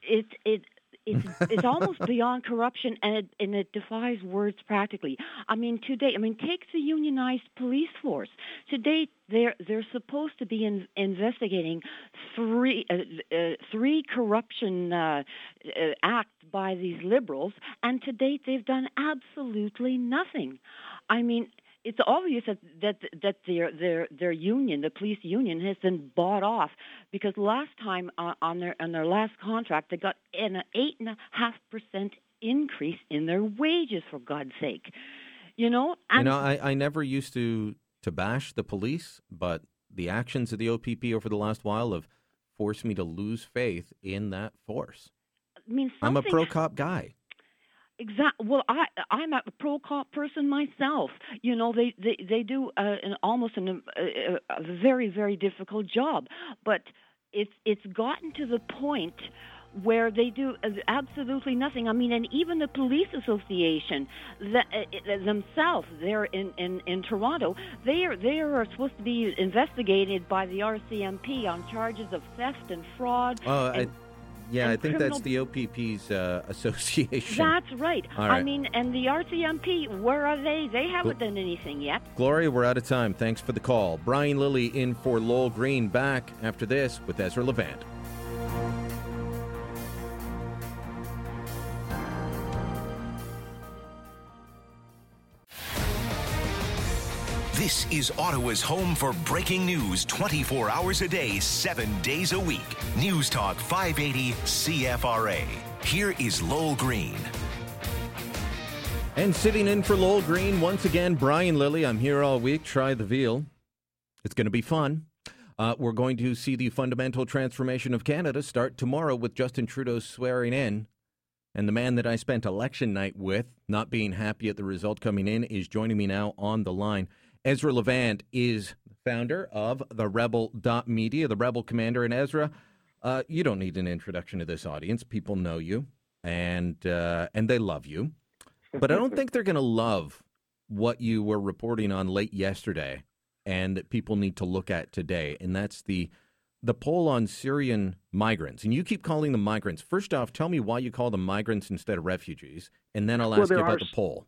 Speaker 12: it it it's it's almost beyond corruption and it and it defies words practically. I mean today I mean take the unionized police force. Today they're they're supposed to be in, investigating three uh, uh, three corruption uh, uh acts by these liberals and to date they've done absolutely nothing. I mean it's obvious that that that their their their union, the police union, has been bought off because last time uh, on their on their last contract they got an eight and a half percent increase in their wages. For God's sake, you know.
Speaker 2: And you know, I I never used to to bash the police, but the actions of the OPP over the last while have forced me to lose faith in that force.
Speaker 12: I mean,
Speaker 2: I'm a pro cop guy.
Speaker 12: Exactly. Well, I I'm a pro cop person myself. You know, they they they do uh, an almost an, a, a very very difficult job, but it's it's gotten to the point where they do absolutely nothing. I mean, and even the police association the, uh, themselves, they're in, in, in Toronto, they are they are supposed to be investigated by the RCMP on charges of theft and fraud.
Speaker 2: Oh,
Speaker 12: and,
Speaker 2: I, yeah, I think that's the OPP's uh, association.
Speaker 12: That's right. right. I mean, and the RCMP, where are they? They haven't Gl- done anything yet.
Speaker 2: Gloria, we're out of time. Thanks for the call. Brian Lilly in for Lowell Green. Back after this with Ezra Levant.
Speaker 1: This is Ottawa's home for breaking news 24 hours a day, 7 days a week. News Talk 580 CFRA. Here is Lowell Green.
Speaker 2: And sitting in for Lowell Green, once again, Brian Lilly. I'm here all week. Try the veal. It's going to be fun. Uh, we're going to see the fundamental transformation of Canada start tomorrow with Justin Trudeau swearing in. And the man that I spent election night with, not being happy at the result coming in, is joining me now on the line. Ezra Levant is founder of the Rebel Media, the Rebel Commander. And Ezra, uh, you don't need an introduction to this audience. People know you, and uh, and they love you. But I don't think they're going to love what you were reporting on late yesterday, and that people need to look at today. And that's the the poll on Syrian migrants. And you keep calling them migrants. First off, tell me why you call them migrants instead of refugees, and then I'll ask well, you about are... the poll.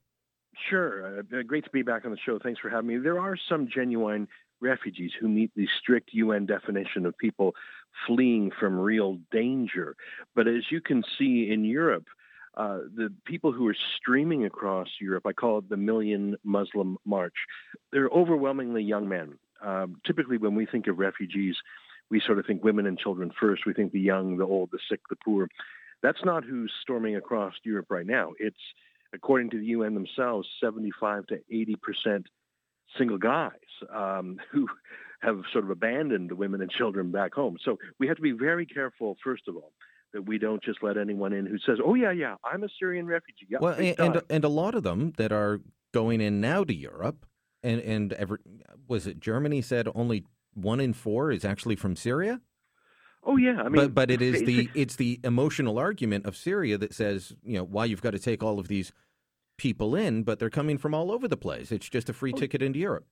Speaker 13: Sure. Uh, great to be back on the show. Thanks for having me. There are some genuine refugees who meet the strict UN definition of people fleeing from real danger. But as you can see in Europe, uh, the people who are streaming across Europe, I call it the Million Muslim March, they're overwhelmingly young men. Um, typically, when we think of refugees, we sort of think women and children first. We think the young, the old, the sick, the poor. That's not who's storming across Europe right now. It's according to the UN themselves, 75 to 80 percent single guys um, who have sort of abandoned the women and children back home. So we have to be very careful, first of all, that we don't just let anyone in who says, "Oh yeah, yeah, I'm a Syrian refugee." Yeah,
Speaker 2: well, and, and, and a lot of them that are going in now to Europe, and and ever was it Germany said only one in four is actually from Syria.
Speaker 13: Oh yeah, I mean,
Speaker 2: but but it is the it's the emotional argument of Syria that says you know why you've got to take all of these people in, but they're coming from all over the place. It's just a free oh, ticket into Europe.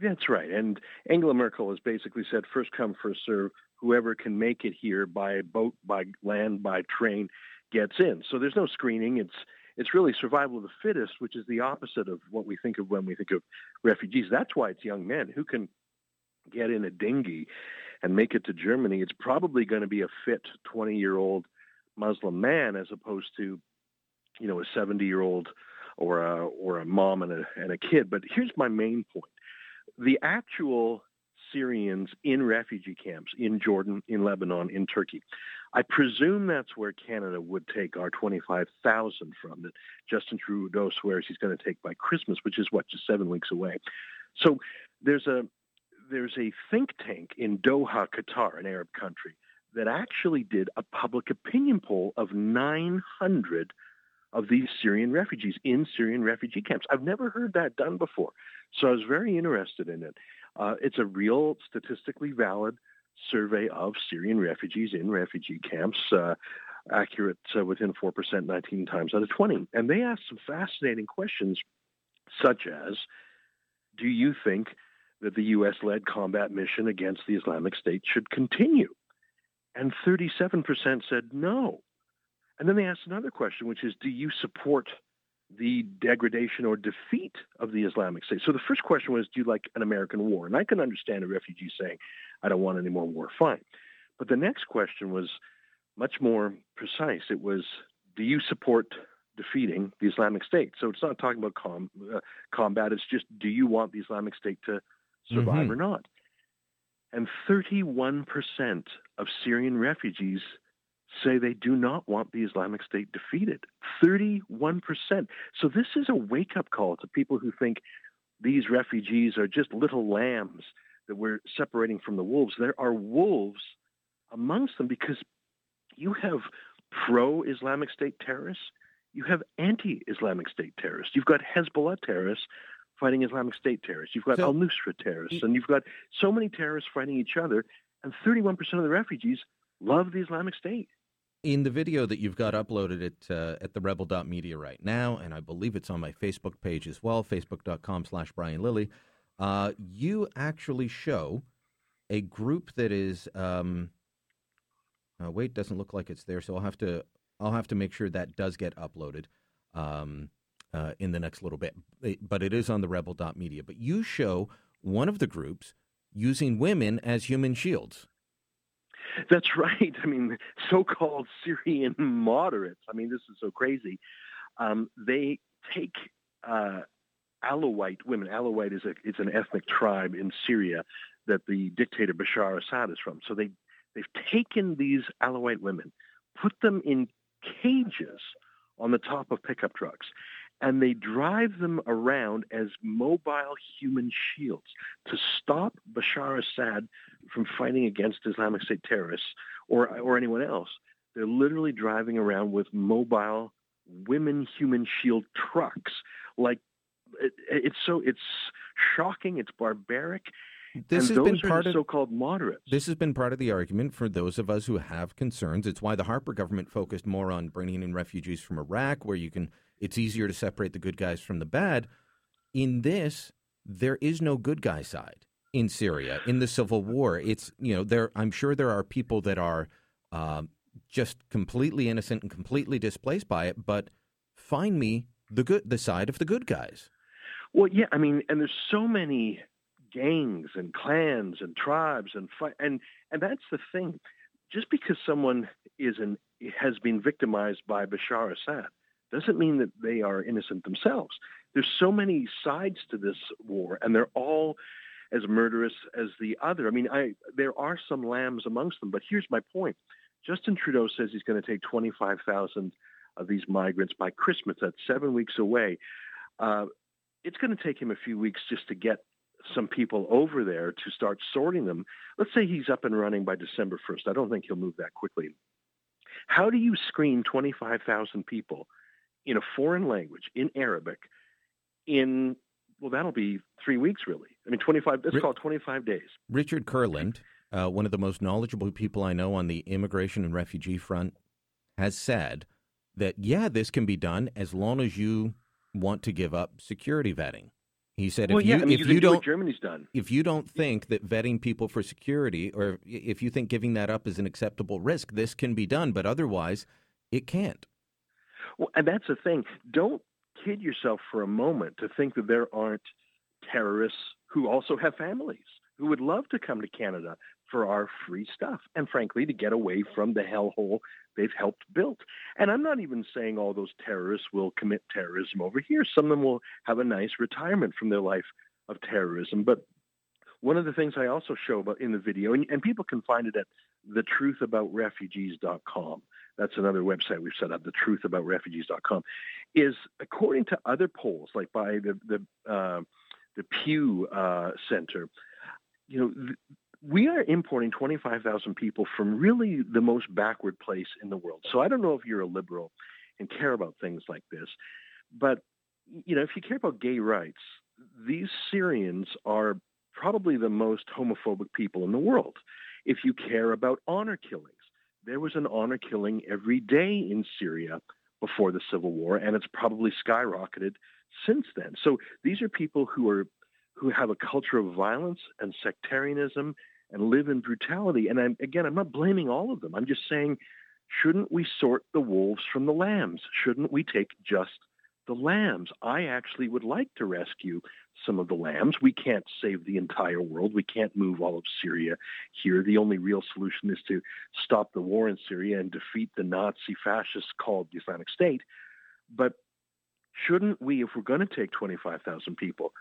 Speaker 13: That's right, and Angela Merkel has basically said first come first serve. Whoever can make it here by boat, by land, by train, gets in. So there's no screening. It's it's really survival of the fittest, which is the opposite of what we think of when we think of refugees. That's why it's young men who can get in a dinghy and make it to Germany, it's probably going to be a fit 20 year old Muslim man as opposed to, you know, a 70 year old or a, or a mom and a, and a kid. But here's my main point the actual Syrians in refugee camps in Jordan, in Lebanon, in Turkey. I presume that's where Canada would take our 25,000 from that Justin Trudeau swears he's going to take by Christmas, which is what, just seven weeks away. So there's a there's a think tank in Doha, Qatar, an Arab country, that actually did a public opinion poll of 900 of these Syrian refugees in Syrian refugee camps. I've never heard that done before. So I was very interested in it. Uh, it's a real statistically valid survey of Syrian refugees in refugee camps, uh, accurate uh, within 4%, 19 times out of 20. And they asked some fascinating questions, such as Do you think that the U.S. led combat mission against the Islamic State should continue. And 37% said no. And then they asked another question, which is Do you support the degradation or defeat of the Islamic State? So the first question was Do you like an American war? And I can understand a refugee saying, I don't want any more war. Fine. But the next question was much more precise. It was Do you support defeating the Islamic State? So it's not talking about com- uh, combat, it's just do you want the Islamic State to survive mm-hmm. or not. And 31% of Syrian refugees say they do not want the Islamic State defeated. 31%. So this is a wake up call to people who think these refugees are just little lambs that we're separating from the wolves. There are wolves amongst them because you have pro Islamic State terrorists, you have anti Islamic State terrorists, you've got Hezbollah terrorists fighting Islamic State terrorists. You've got so, Al Nusra terrorists, and you've got so many terrorists fighting each other. And 31% of the refugees love the Islamic State.
Speaker 2: In the video that you've got uploaded at uh, at the rebel.media right now, and I believe it's on my Facebook page as well, facebook.com slash Brian Lilley, uh, you actually show a group that is um, uh, wait, doesn't look like it's there, so I'll have to I'll have to make sure that does get uploaded. Um, uh, in the next little bit, but it is on the rebel.media. But you show one of the groups using women as human shields.
Speaker 13: That's right. I mean, so-called Syrian moderates. I mean, this is so crazy. Um, they take uh, Alawite women. Alawite is a it's an ethnic tribe in Syria that the dictator Bashar Assad is from. So they they've taken these Alawite women, put them in cages on the top of pickup trucks, and they drive them around as mobile human shields to stop Bashar Assad from fighting against Islamic State terrorists or or anyone else. They're literally driving around with mobile women human shield trucks. Like it, it's so it's shocking. It's barbaric.
Speaker 2: This
Speaker 13: and
Speaker 2: has been part
Speaker 13: the
Speaker 2: of
Speaker 13: so-called moderates.
Speaker 2: This has been part of the argument for those of us who have concerns. It's why the Harper government focused more on bringing in refugees from Iraq, where you can. It's easier to separate the good guys from the bad. In this, there is no good guy side in Syria in the civil war. It's you know there. I'm sure there are people that are um, just completely innocent and completely displaced by it. But find me the good, the side of the good guys.
Speaker 13: Well, yeah, I mean, and there's so many gangs and clans and tribes and fi- and and that's the thing. Just because someone is an has been victimized by Bashar Assad doesn't mean that they are innocent themselves. There's so many sides to this war, and they're all as murderous as the other. I mean, I there are some lambs amongst them, but here's my point. Justin Trudeau says he's going to take 25,000 of these migrants by Christmas. That's seven weeks away. Uh, it's going to take him a few weeks just to get some people over there to start sorting them. Let's say he's up and running by December 1st. I don't think he'll move that quickly. How do you screen 25,000 people in a foreign language, in Arabic, in, well, that'll be three weeks really. I mean, 25, let's call it 25 days.
Speaker 2: Richard Kurland, uh, one of the most knowledgeable people I know on the immigration and refugee front, has said that, yeah, this can be done as long as you want to give up security vetting. He said,
Speaker 13: well,
Speaker 2: if
Speaker 13: yeah,
Speaker 2: you,
Speaker 13: I mean,
Speaker 2: if
Speaker 13: you,
Speaker 2: you
Speaker 13: do
Speaker 2: don't,
Speaker 13: what Germany's done.
Speaker 2: if you don't think that vetting people for security, or if you think giving that up is an acceptable risk, this can be done. But otherwise, it can't.
Speaker 13: Well, and that's the thing. Don't kid yourself for a moment to think that there aren't terrorists who also have families who would love to come to Canada for our free stuff and frankly to get away from the hellhole they've helped build. And I'm not even saying all those terrorists will commit terrorism over here. Some of them will have a nice retirement from their life of terrorism. But one of the things I also show about in the video, and, and people can find it at thetruthaboutrefugees.com. That's another website we've set up, thetruthaboutrefugees.com, is according to other polls, like by the the uh, the Pew uh, Center, you know, th- we are importing 25,000 people from really the most backward place in the world. So I don't know if you're a liberal and care about things like this, but you know, if you care about gay rights, these Syrians are probably the most homophobic people in the world. If you care about honor killings, there was an honor killing every day in Syria before the civil war, and it's probably skyrocketed since then. So these are people who are who have a culture of violence and sectarianism and live in brutality. And I'm, again, I'm not blaming all of them. I'm just saying, shouldn't we sort the wolves from the lambs? Shouldn't we take just the lambs? I actually would like to rescue some of the lambs. We can't save the entire world. We can't move all of Syria here. The only real solution is to stop the war in Syria and defeat the Nazi fascists called the Islamic State. But shouldn't we, if we're going to take 25,000 people,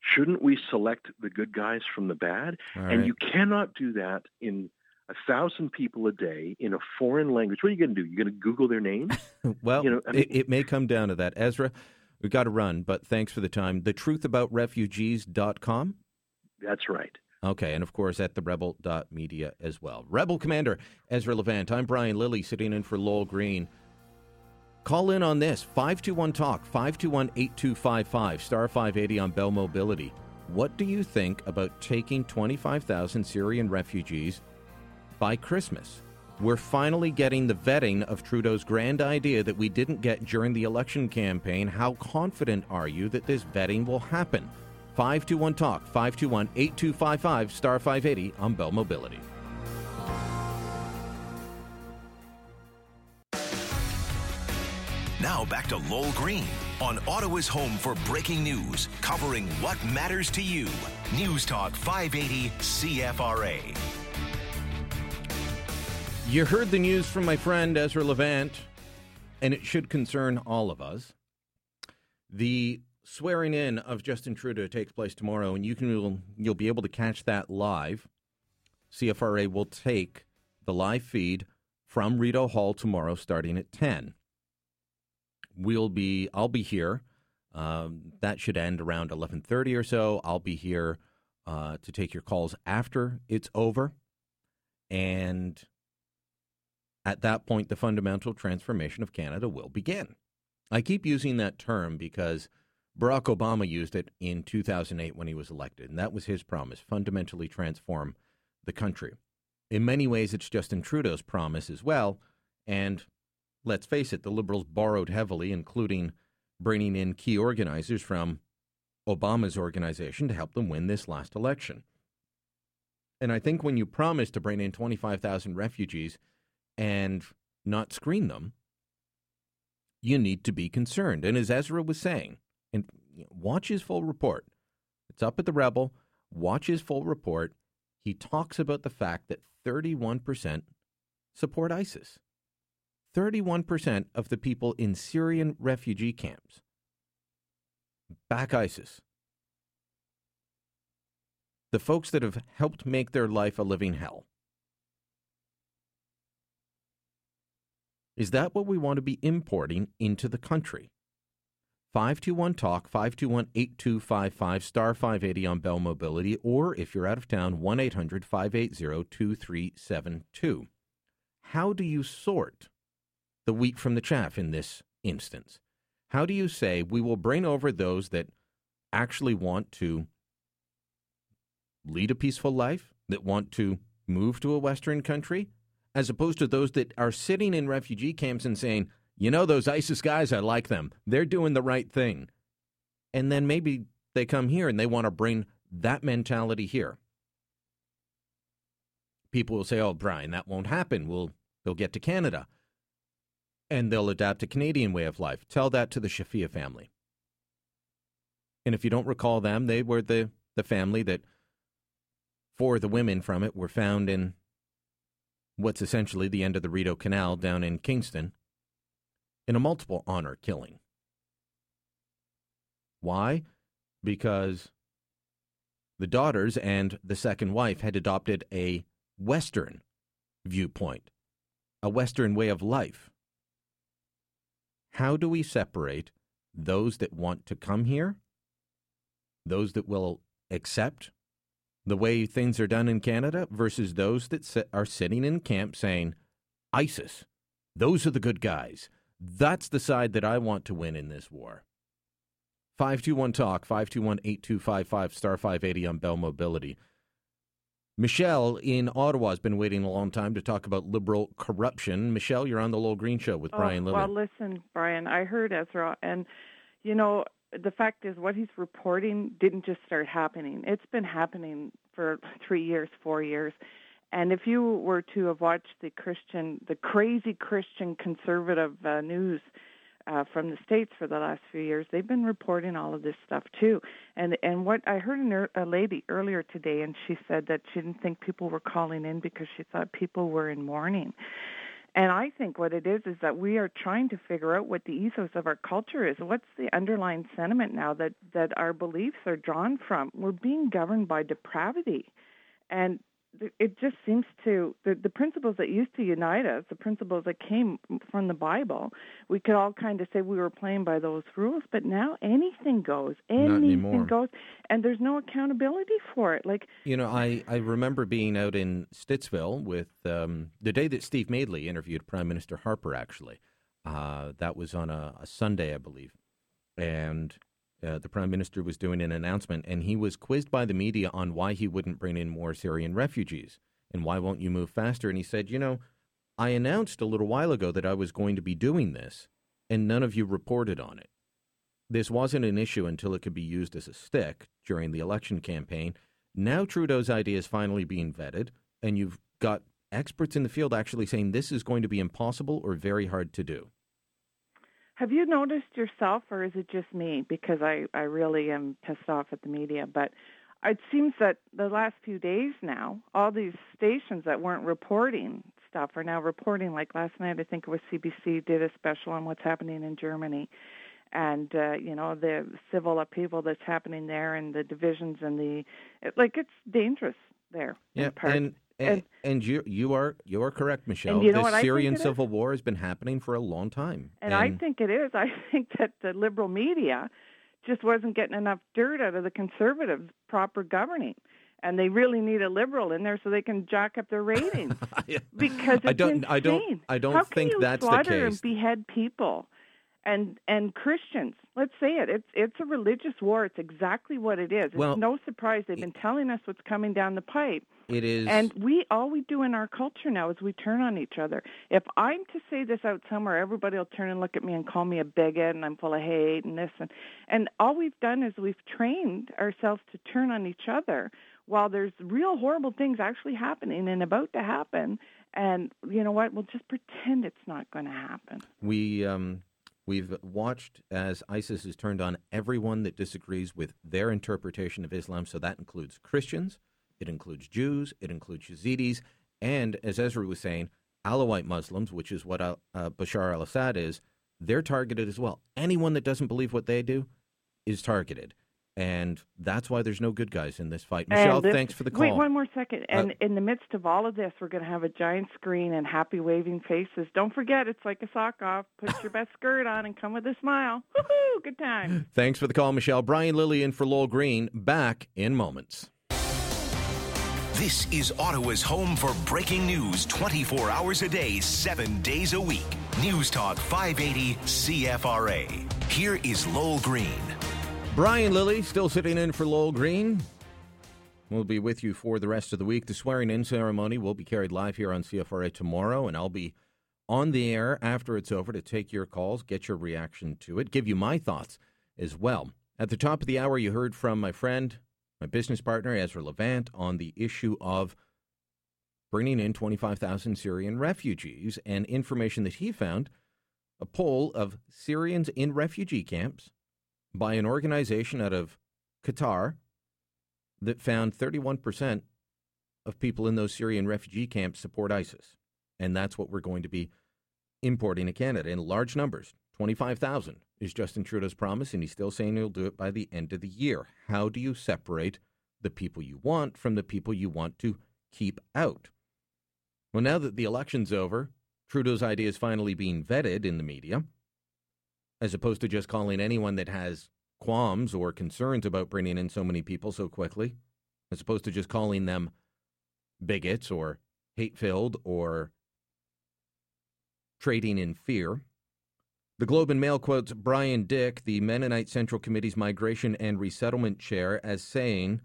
Speaker 13: shouldn't we select the good guys from the bad?
Speaker 2: All
Speaker 13: and you cannot do that in a thousand people a day in a foreign language. What are you going to do? You're going to Google their names?
Speaker 2: Well,
Speaker 13: You know, I mean-
Speaker 2: it, it may come down to that. Ezra, we've got to run, but thanks for the time. TheTruthAboutRefugees.com.
Speaker 13: That's right.
Speaker 2: Okay, and of course at the rebel.media as well. Rebel Commander Ezra Levant. I'm Brian Lilly sitting in for Lowell Green. Call in on this 521 Talk, 521 8255, star 580 on Bell Mobility. What do you think about taking 25,000 Syrian refugees by Christmas? We're finally getting the vetting of Trudeau's grand idea that we didn't get during the election campaign. How confident are you that this vetting will happen? 521 Talk, 521 8255, star 580 on Bell Mobility.
Speaker 1: Now back to Lowell Green on Ottawa's home for breaking news, covering what matters to you. News Talk 580 CFRA.
Speaker 2: You heard the news from my friend Ezra Levant, and it should concern all of us. The swearing in of Justin Trudeau takes place tomorrow, and you can you'll, be able to catch that live. CFRA will take the live feed from Rideau Hall tomorrow, starting at ten. We'll be I'll be here. Um, that should end around eleven thirty or so. I'll be here uh, to take your calls after it's over, and at that point, the fundamental transformation of Canada will begin. I keep using that term because Barack Obama used it in 2008 when he was elected, and that was his promise fundamentally transform the country. In many ways, it's Justin Trudeau's promise as well. And let's face it, the Liberals borrowed heavily, including bringing in key organizers from Obama's organization to help them win this last election. And I think when you promise to bring in 25,000 refugees and not screen them, you need to be concerned. And as Ezra was saying, and watch his full report. It's up at the Rebel. Watch his full report. He talks about the fact that 31% support ISIS. 31% of the people in Syrian refugee camps back ISIS. The folks that have helped make their life a living hell. Is that what we want to be importing into the country? 521 Talk, 521 8255, star 580 on Bell Mobility, or if you're out of town, 1 800 580 2372. How do you sort the wheat from the chaff in this instance? How do you say we will bring over those that actually want to lead a peaceful life, that want to move to a Western country, as opposed to those that are sitting in refugee camps and saying, you know, those ISIS guys, I like them. They're doing the right thing. And then maybe they come here and they want to bring that mentality here. People will say, oh, Brian, that won't happen. We'll, they'll get to Canada and they'll adapt a Canadian way of life. Tell that to the Shafia family. And if you don't recall them, they were the, the family that four of the women from it were found in what's essentially the end of the Rideau Canal down in Kingston in a multiple honor killing. Why? Because the daughters and the second wife had adopted a Western viewpoint, a Western way of life. How do we separate those that want to come here, those that will accept the way things are done in Canada, versus those that are sitting in camp saying, ISIS, those are the good guys. That's the side that I want to win in this war. 521 Talk, 521 8255, star 580 on Bell Mobility. Michelle in Ottawa has been waiting a long time to talk about liberal corruption. Michelle, you're on the Lowell Green Show with
Speaker 14: oh,
Speaker 2: Brian Lilley.
Speaker 14: Well, listen, Brian, I heard Ezra, and, you know, the fact is what he's reporting didn't just start happening. It's been happening for three years, four years. And if you were to have watched the Christian, the crazy Christian conservative uh, news uh, from the states for the last few years, they've been reporting all of this stuff too. And and what I heard a lady earlier today, and she said that she didn't think people were calling in because she thought people were in mourning. And I think what it is is that we are trying to figure out what the ethos of our culture is. What's the underlying sentiment now that that our beliefs are drawn from? We're being governed by depravity. And it just seems to the, the principles that used to unite us, the principles that came from the Bible, we could all kind of say we were playing by those rules, but now anything goes, anything goes, and there's no accountability for it. Like
Speaker 2: you know, I I remember being out in Stittsville with um, the day that Steve Madeley interviewed Prime Minister Harper. Actually, uh, that was on a, a Sunday, I believe, and uh, the prime minister was doing an announcement, and he was quizzed by the media on why he wouldn't bring in more Syrian refugees and why won't you move faster. And he said, you know, I announced a little while ago that I was going to be doing this, and none of you reported on it. This wasn't an issue until it could be used as a stick during the election campaign. Now Trudeau's idea is finally being vetted, and you've got experts in the field actually saying this is going to be impossible or very hard to do.
Speaker 14: Have you noticed yourself, or is it just me? Because I, I really am pissed off at the media. But it seems that the last few days now, all these stations that weren't reporting stuff are now reporting. Like last night, I think it was CBC did a special on what's happening in Germany. and uh, you know the civil upheaval that's happening there, and the divisions and the it, like it's dangerous there.
Speaker 2: Yeah, and and, and you you are you are correct, Michelle.
Speaker 14: you know
Speaker 2: the
Speaker 14: what I think
Speaker 2: Syrian
Speaker 14: it is?
Speaker 2: civil war has been happening for a long time.
Speaker 14: And, I think it is. I think that the liberal media just wasn't getting enough dirt out of the conservatives' proper governing. And they really need a liberal in there so they can jack up their ratings because it's
Speaker 2: I don't
Speaker 14: insane.
Speaker 2: I don't I don't
Speaker 14: How can
Speaker 2: think
Speaker 14: you
Speaker 2: that's the case.
Speaker 14: and behead people and and Christians? Let's say it. It's it's a religious war. It's exactly what it is. It's
Speaker 2: Well,
Speaker 14: no surprise they've been telling us what's coming down the pipe.
Speaker 2: It is
Speaker 14: And we all we do in our culture now is we turn on each other. If I'm to say this out somewhere, everybody will turn and look at me and call me a bigot and I'm full of hate and this and and all we've done is we've trained ourselves to turn on each other while there's real horrible things actually happening and about to happen. And you know what? We'll just pretend it's not going to happen.
Speaker 2: We um, we've watched as ISIS has turned on everyone that disagrees with their interpretation of Islam. So that includes Christians, it includes Jews, it includes Yazidis, and as Ezra was saying, Alawite Muslims, which is what uh, uh, Bashar al-Assad is. They're targeted as well. Anyone that doesn't believe what they do is targeted. And that's why there's no good guys in this fight. Michelle,
Speaker 14: And if-
Speaker 2: thanks for the call.
Speaker 14: Wait one more second.
Speaker 2: Uh,
Speaker 14: And in the midst of all of this, we're going to have a giant screen and happy waving faces. Don't forget, it's like a sock off. Put your best skirt on and come with a smile. Woohoo! Good time.
Speaker 2: Thanks for the call, Michelle. Brian Lilly in for Lowell Green. Back in moments.
Speaker 1: This is Ottawa's home for breaking news 24 hours a day, 7 days a week. News Talk 580 CFRA. Here is Lowell Green.
Speaker 2: Brian Lilly still sitting in for Lowell Green. We'll be with you for the rest of the week. The swearing in ceremony will be carried live here on CFRA tomorrow, and I'll be on the air after it's over to take your calls, get your reaction to it, give you my thoughts as well. At the top of the hour, you heard from my friend, my business partner, Ezra Levant, on the issue of bringing in 25,000 Syrian refugees and information that he found a poll of Syrians in refugee camps by an organization out of Qatar that found 31% of people in those Syrian refugee camps support ISIS. And that's what we're going to be importing to Canada in large numbers. 25,000 is Justin Trudeau's promise, and he's still saying he'll do it by the end of the year. How do you separate the people you want from the people you want to keep out? Well, now that the election's over, Trudeau's idea is finally being vetted in the media as opposed to just calling anyone that has qualms or concerns about bringing in so many people so quickly, as opposed to just calling them bigots or hate filled or trading in fear. The Globe and Mail quotes Brian Dyck, the Mennonite Central Committee's Migration and Resettlement Chair, as saying,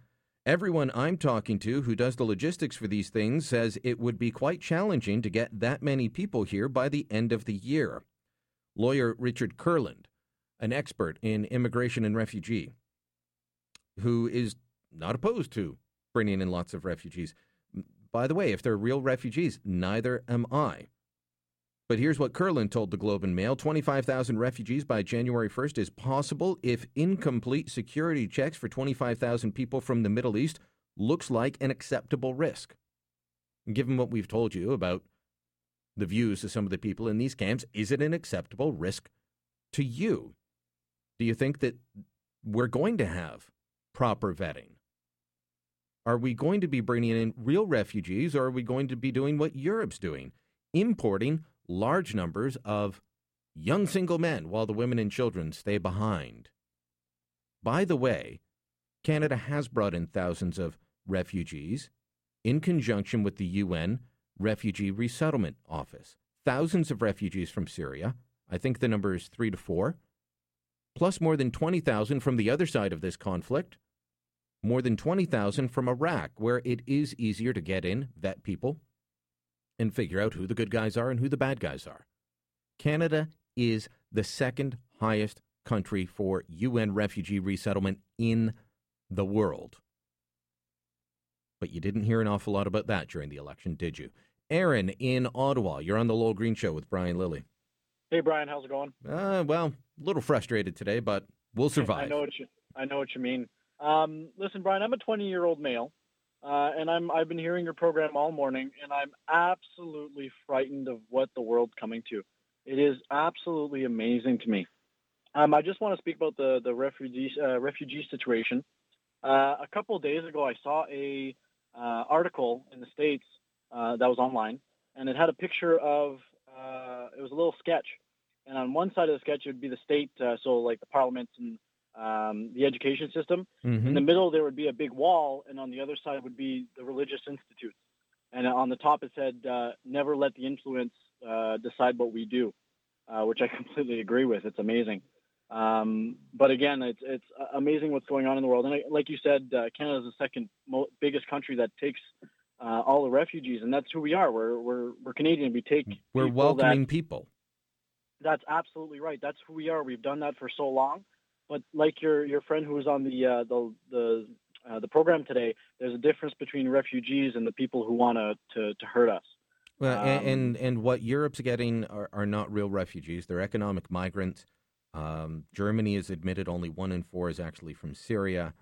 Speaker 2: Everyone I'm talking to who does the logistics for these things says it would be quite challenging to get that many people here by the end of the year. Lawyer Richard Kurland, an expert in immigration and refugee, who is not opposed to bringing in lots of refugees. By the way, if they're real refugees, neither am I. But here's what Kurland told the Globe and Mail 25,000 refugees by January 1st is possible if incomplete security checks for 25,000 people from the Middle East looks like an acceptable risk. Given what we've told you about the views of some of the people in these camps, is it an acceptable risk to you? Do you think that we're going to have proper vetting? Are we going to be bringing in real refugees or are we going to be doing what Europe's doing? Importing large numbers of young single men while the women and children stay behind. By the way, Canada has brought in thousands of refugees in conjunction with the UN Refugee Resettlement Office. Thousands of refugees from Syria. I think the number is three to four. Plus more than 20,000 from the other side of this conflict. More than 20,000 from Iraq, where it is easier to get in, vet people, and figure out who the good guys are and who the bad guys are. Canada is the second highest country for UN refugee resettlement in the world. But you didn't hear an awful lot about that during the election, did you? Aaron in Ottawa, you're on the Lowell Green Show with Brian Lilly.
Speaker 15: Hey Brian, how's it going?
Speaker 2: Uh, well, a little frustrated today, but we'll survive.
Speaker 15: I know what you I know what you mean. Um, listen, Brian, I'm a 20 year old male, uh, and I'm I've been hearing your program all morning, and I'm absolutely frightened of what the world's coming to. It is absolutely amazing to me. Um, I just want to speak about the the refugee uh, refugee situation. Uh, a couple of days ago, I saw a uh, article in the states uh, that was online, and it had a picture of uh, it was a little sketch, and on one side of the sketch it would be the state, uh, so like the parliament and um, the education system.
Speaker 2: Mhm.
Speaker 15: In the middle there would be a big wall, and on the other side would be the religious institutes. And on the top it said, uh, "Never let the influence uh, decide what we do," uh, which I completely agree with. It's amazing. Um, but again, it's it's amazing what's going on in the world. And I, like you said, uh, Canada is the second mo- biggest country that takes uh, all the refugees, and that's who we are. We're we're we're Canadian. We take
Speaker 2: We're
Speaker 15: people
Speaker 2: welcoming
Speaker 15: that-
Speaker 2: people.
Speaker 15: that's absolutely right. That's who we are. We've done that for so long. But like your your friend who was on the uh, the the uh, the program today, there's a difference between refugees and the people who want to to hurt us.
Speaker 2: Well,
Speaker 15: Um,
Speaker 2: and and what Europe's getting are, are not real refugees; they're economic migrants. Um, Germany has admitted only one in four is actually from Syria.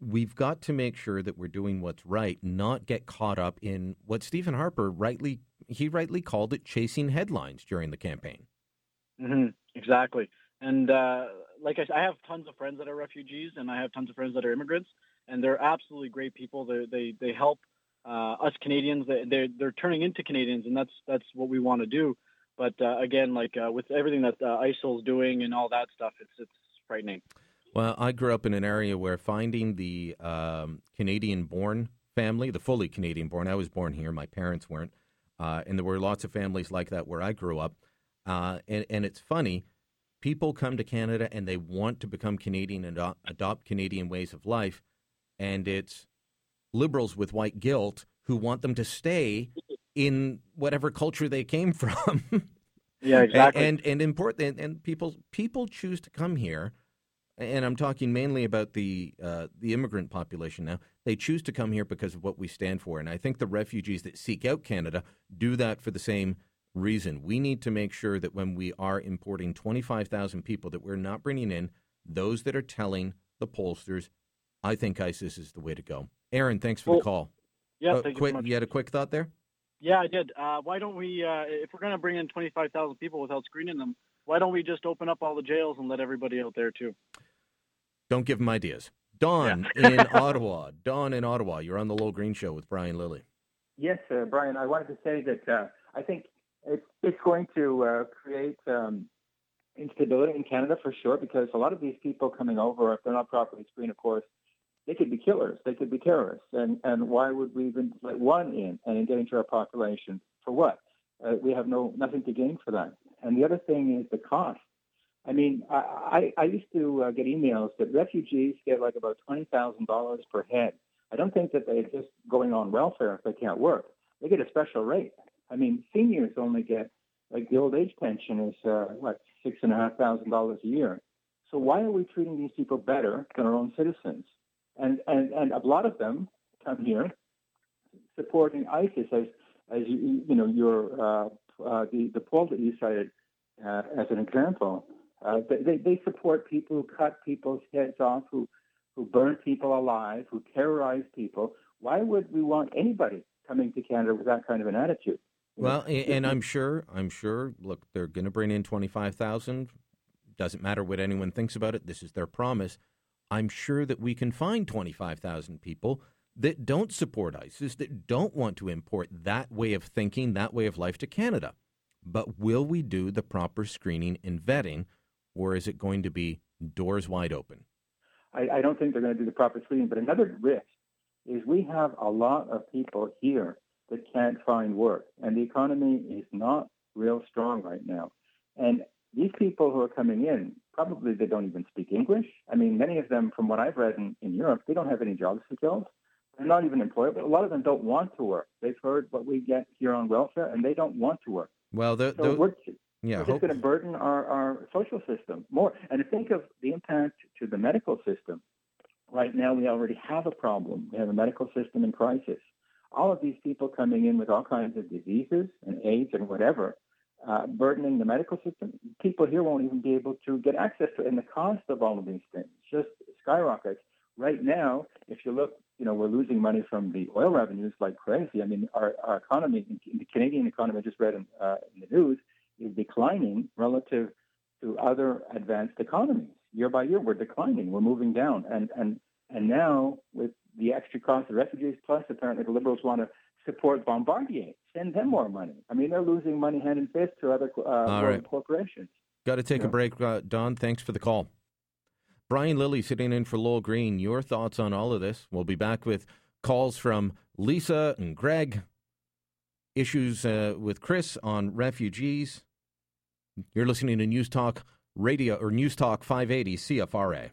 Speaker 2: We've got to make sure that we're doing what's right, not get caught up in what Stephen Harper rightly he rightly called it chasing headlines during the campaign.
Speaker 15: hmm Exactly. And uh, like I I have tons of friends that are refugees, and I have tons of friends that are immigrants, and they're absolutely great people. They they they help uh, us Canadians. They they're, they're turning into Canadians, and that's that's what we want to do. But uh, again, like uh, with everything that uh, ISIL's doing and all that stuff, it's it's frightening.
Speaker 2: Well, I grew up in an area where finding the um, Canadian-born family, the fully Canadian-born, I was born here, my parents weren't, uh, and there were lots of families like that where I grew up. Uh, and, and it's funny, people come to Canada and they want to become Canadian and adopt, adopt Canadian ways of life, and it's liberals with white guilt who want them to stay in whatever culture they came from.
Speaker 15: Yeah, exactly.
Speaker 2: And and, and important and, and people people choose to come here, and I'm talking mainly about the uh, the immigrant population now. They choose to come here because of what we stand for, and I think the refugees that seek out Canada do that for the same reason. We need to make sure that when we are importing 25,000 people, that we're not bringing in those that are telling the pollsters, "I think ISIS is the way to go." Aaron, thanks for
Speaker 15: Well,
Speaker 2: the call.
Speaker 15: yeah,
Speaker 2: Uh,
Speaker 15: thank you so much.
Speaker 2: you had a quick thought there.
Speaker 15: Yeah, I did. Uh, why don't we, uh, if we're going to bring in 25,000 people without screening them, why don't we just open up all the jails and let everybody out there too?
Speaker 2: Don't give them ideas. Don in Ottawa. Don in Ottawa. You're on the Low Green Show with Brian Lilly.
Speaker 16: Yes, uh, Brian. I wanted to say that uh, I think it's it's going to uh, create um, instability in Canada for sure because a lot of these people coming over, if they're not properly screened, of course, they could be killers, they could be terrorists, and and why would we even let one in and endanger our population for what? Uh, we have no nothing to gain for that. And the other thing is the cost. I mean, I, I, I used to uh, get emails that refugees get like about twenty thousand dollars per head. I don't think that they're just going on welfare if they can't work. They get a special rate. I mean, seniors only get like the old age pension is uh, what six and a half thousand dollars a year. So why are we treating these people better than our own citizens? And and and a lot of them come here supporting ISIS as as you you know your uh, uh, the the poll that you cited uh, as an example. Uh, they they support people who cut people's heads off, who who burn people alive, who terrorize people. Why would we want anybody coming to Canada with that kind of an attitude?
Speaker 2: Well, and I'm sure, I'm sure. Look, they're going to bring in twenty five thousand. Doesn't matter what anyone thinks about it. This is their promise. I'm sure that we can find twenty five thousand people that don't support ISIS, that don't want to import that way of thinking, that way of life to Canada. But will we do the proper screening and vetting, or is it going to be doors wide open?
Speaker 16: I, I don't think they're going to do the proper screening. But another risk is we have a lot of people here that can't find work, and the economy is not real strong right now. And these people who are coming in, probably they don't even speak English. I mean, many of them, from what I've read in, in Europe, they don't have any job skills. They're not even employed, but a lot of them don't want to work. They've heard what we get here on welfare, and they don't want to work.
Speaker 2: Well, the,
Speaker 16: So
Speaker 2: the- yeah, hope-
Speaker 16: going to burden our, our social system more. And to think of the impact to the medical system. Right now, we already have a problem. We have a medical system in crisis. All of these people coming in with all kinds of diseases and AIDS and whatever, uh, burdening the medical system. People here won't even be able to get access to it. And the cost of all of these things just skyrockets. Right now, if you look, you know, we're losing money from the oil revenues like crazy. I mean, our, our economy, the Canadian economy, I just read in, uh, in the news, declining relative to other advanced economies. Year by year, we're declining. We're moving down, and and and now with the extra cost of refugees, plus apparently the Liberals want to support Bombardier, send them more money. I mean, they're losing money hand and fist to other uh,
Speaker 2: right.
Speaker 16: corporations.
Speaker 2: Got to take
Speaker 16: Yeah.
Speaker 2: a break, uh, Don. Thanks for the call. Brian Lilly sitting in for Lowell Green. Your thoughts on all of this? We'll be back with calls from Lisa and Greg. Issues uh, with Chris on refugees. You're listening to News Talk Radio or News Talk 580 CFRA.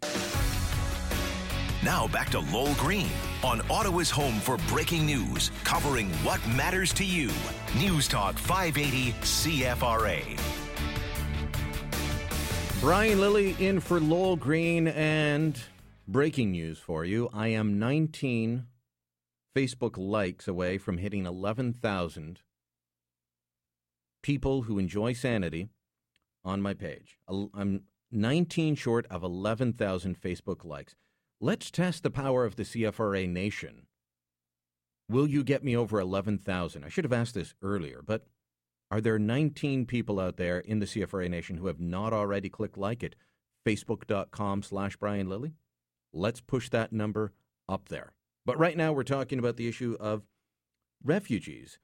Speaker 1: Now back to Lowell Green on Ottawa's home for breaking news, covering what matters to you. News Talk 580 CFRA.
Speaker 2: Brian Lilly in for Lowell Green and breaking news for you. I am 19 Facebook likes away from hitting 11,000 people who enjoy sanity on my page. I'm 19 short of 11,000 Facebook likes. Let's test the power of the CFRA nation. Will you get me over 11,000? I should have asked this earlier, but are there 19 people out there in the CFRA Nation who have not already clicked like it? Facebook.com slash Brian Lilly. Let's push that number up there. But right now we're talking about the issue of refugees.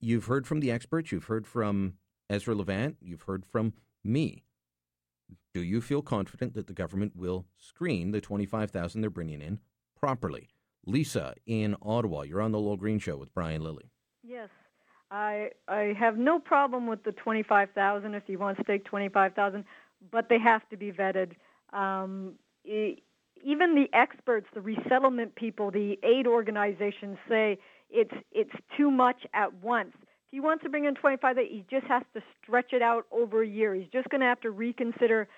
Speaker 2: You've heard from the experts, you've heard from Ezra Levant, you've heard from me. Do you feel confident that the government will screen the 25,000 they're bringing in properly? Lisa in Ottawa, you're on the Lowell Green Show with Brian Lilly.
Speaker 17: Yes, I I have no problem with the twenty five thousand if he wants to take twenty five thousand, but they have to be vetted. Um, even the experts, the resettlement people, the aid organizations say it's it's too much at once. He wants to bring in twenty five, he just has to stretch it out over a year. He's just going to have to reconsider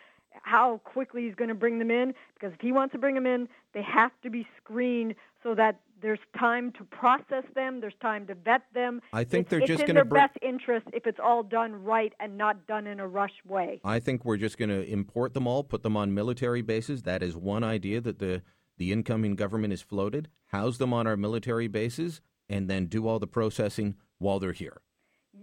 Speaker 17: how quickly he's going to bring them in because if he wants to bring them in, they have to be screened so that there's time to process them, there's time to vet them.
Speaker 2: I think
Speaker 17: It's-
Speaker 2: they're
Speaker 17: it's
Speaker 2: just
Speaker 17: in
Speaker 2: gonna
Speaker 17: their
Speaker 2: bring-
Speaker 17: best interest if it's all done right and not done in a rush way.
Speaker 2: I think we're just going to import them all, put them on military bases. That is one idea that the the incoming government has floated. House them on our military bases, and then do all the processing while they're here.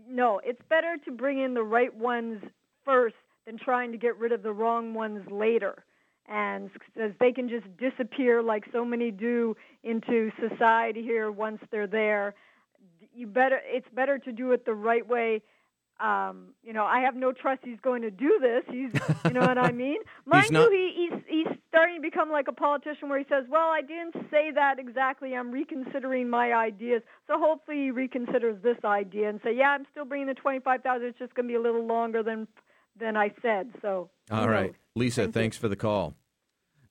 Speaker 17: No, it's better to bring in the right ones first than trying to get rid of the wrong ones later. And as they can just disappear like so many do into society here once they're there, you better it's better to do it the right way. Um, you know, I have no trust he's going to do this. He's, you know what I mean? Mind
Speaker 2: not-
Speaker 17: you, he, he's he's starting to become like a politician where he says, "Well, I didn't say that exactly. I'm reconsidering my ideas." So hopefully he reconsiders this idea and say, "Yeah, I'm still bringing the twenty-five thousand. It's just going to be a little longer than than I said." So
Speaker 2: All right,
Speaker 17: knows?
Speaker 2: Lisa, thanks for the call.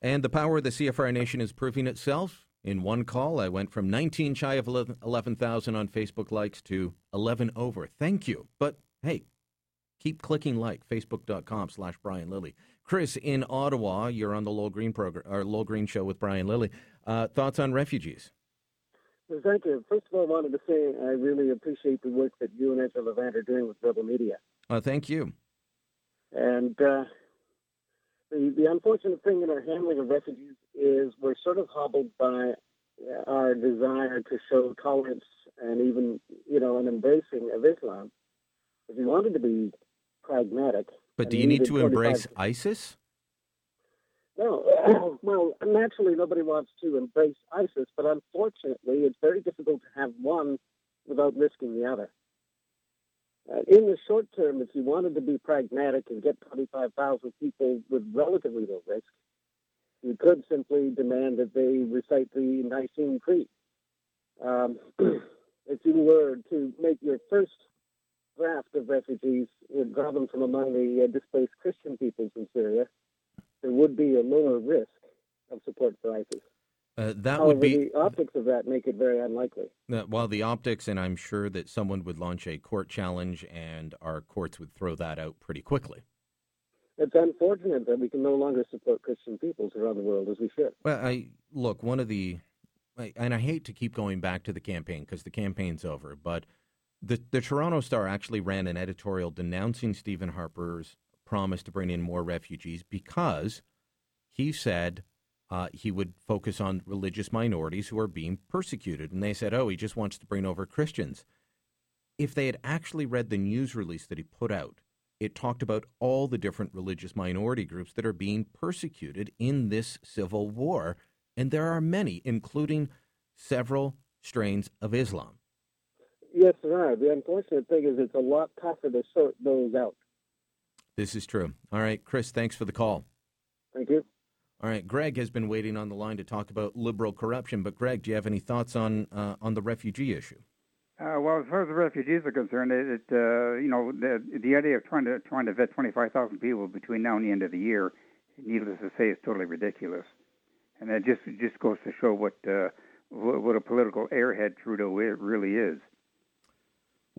Speaker 2: And the power of the CFRA Nation is proving itself. In one call, I went from 19 shy of 11 11,000 on Facebook likes to 11 over. Thank you. But hey, keep clicking like, facebook.com slash Brian Lilly. Chris in Ottawa, you're on the Lowell Green program, or Lowell Green show with Brian Lilly. Uh, thoughts on refugees?
Speaker 18: Thank you. First of all, I wanted to say I really appreciate the work that you and Ezra Levant are doing with Rebel Media.
Speaker 2: Uh, thank you.
Speaker 18: And uh, the, the unfortunate thing in our handling of refugees is we're sort of hobbled by our desire to show tolerance and even, you know, an embracing of Islam. If you wanted to be pragmatic,
Speaker 2: But do you need to embrace ISIS?
Speaker 18: No, well, naturally, nobody wants to embrace ISIS, but unfortunately, it's very difficult to have one without risking the other. Uh, in the short term, if you wanted to be pragmatic and get 25,000 people with relatively low risk, you could simply demand that they recite the Nicene Creed. Um, if you were to make your first draft of refugees, uh, draw them from among the uh, displaced Christian peoples in Syria, there would be a lower risk of support for ISIS.
Speaker 2: Uh, that
Speaker 18: However,
Speaker 2: would be
Speaker 18: the optics of that make it very unlikely.
Speaker 2: Uh, well, the optics, and I'm sure that someone would launch a court challenge, and our courts would throw that out pretty quickly.
Speaker 18: It's unfortunate that we can no longer support Christian peoples around the world as we should.
Speaker 2: Well, I look one of the, I- and I hate to keep going back to the campaign because the campaign's over, but the the Toronto Star actually ran an editorial denouncing Stephen Harper's promise to bring in more refugees because he said uh, he would focus on religious minorities who are being persecuted, and they said, "Oh, he just wants to bring over Christians." If they had actually read the news release that he put out, it talked about all the different religious minority groups that are being persecuted in this civil war. And there are many, including several strains of Islam.
Speaker 18: Yes, there are. The unfortunate thing is it's a lot tougher to sort those out.
Speaker 2: This is true. All right, Chris, thanks for the call.
Speaker 18: Thank you.
Speaker 2: All right, Greg has been waiting on the line to talk about liberal corruption. But Greg, do you have any thoughts on uh, on the refugee issue?
Speaker 19: Uh, well, as far as the refugees are concerned, it, it uh, you know the the idea of trying to trying to vet 25,000 people between now and the end of the year, needless to say, is totally ridiculous, and that just just goes to show what uh, what, what a political airhead Trudeau really is.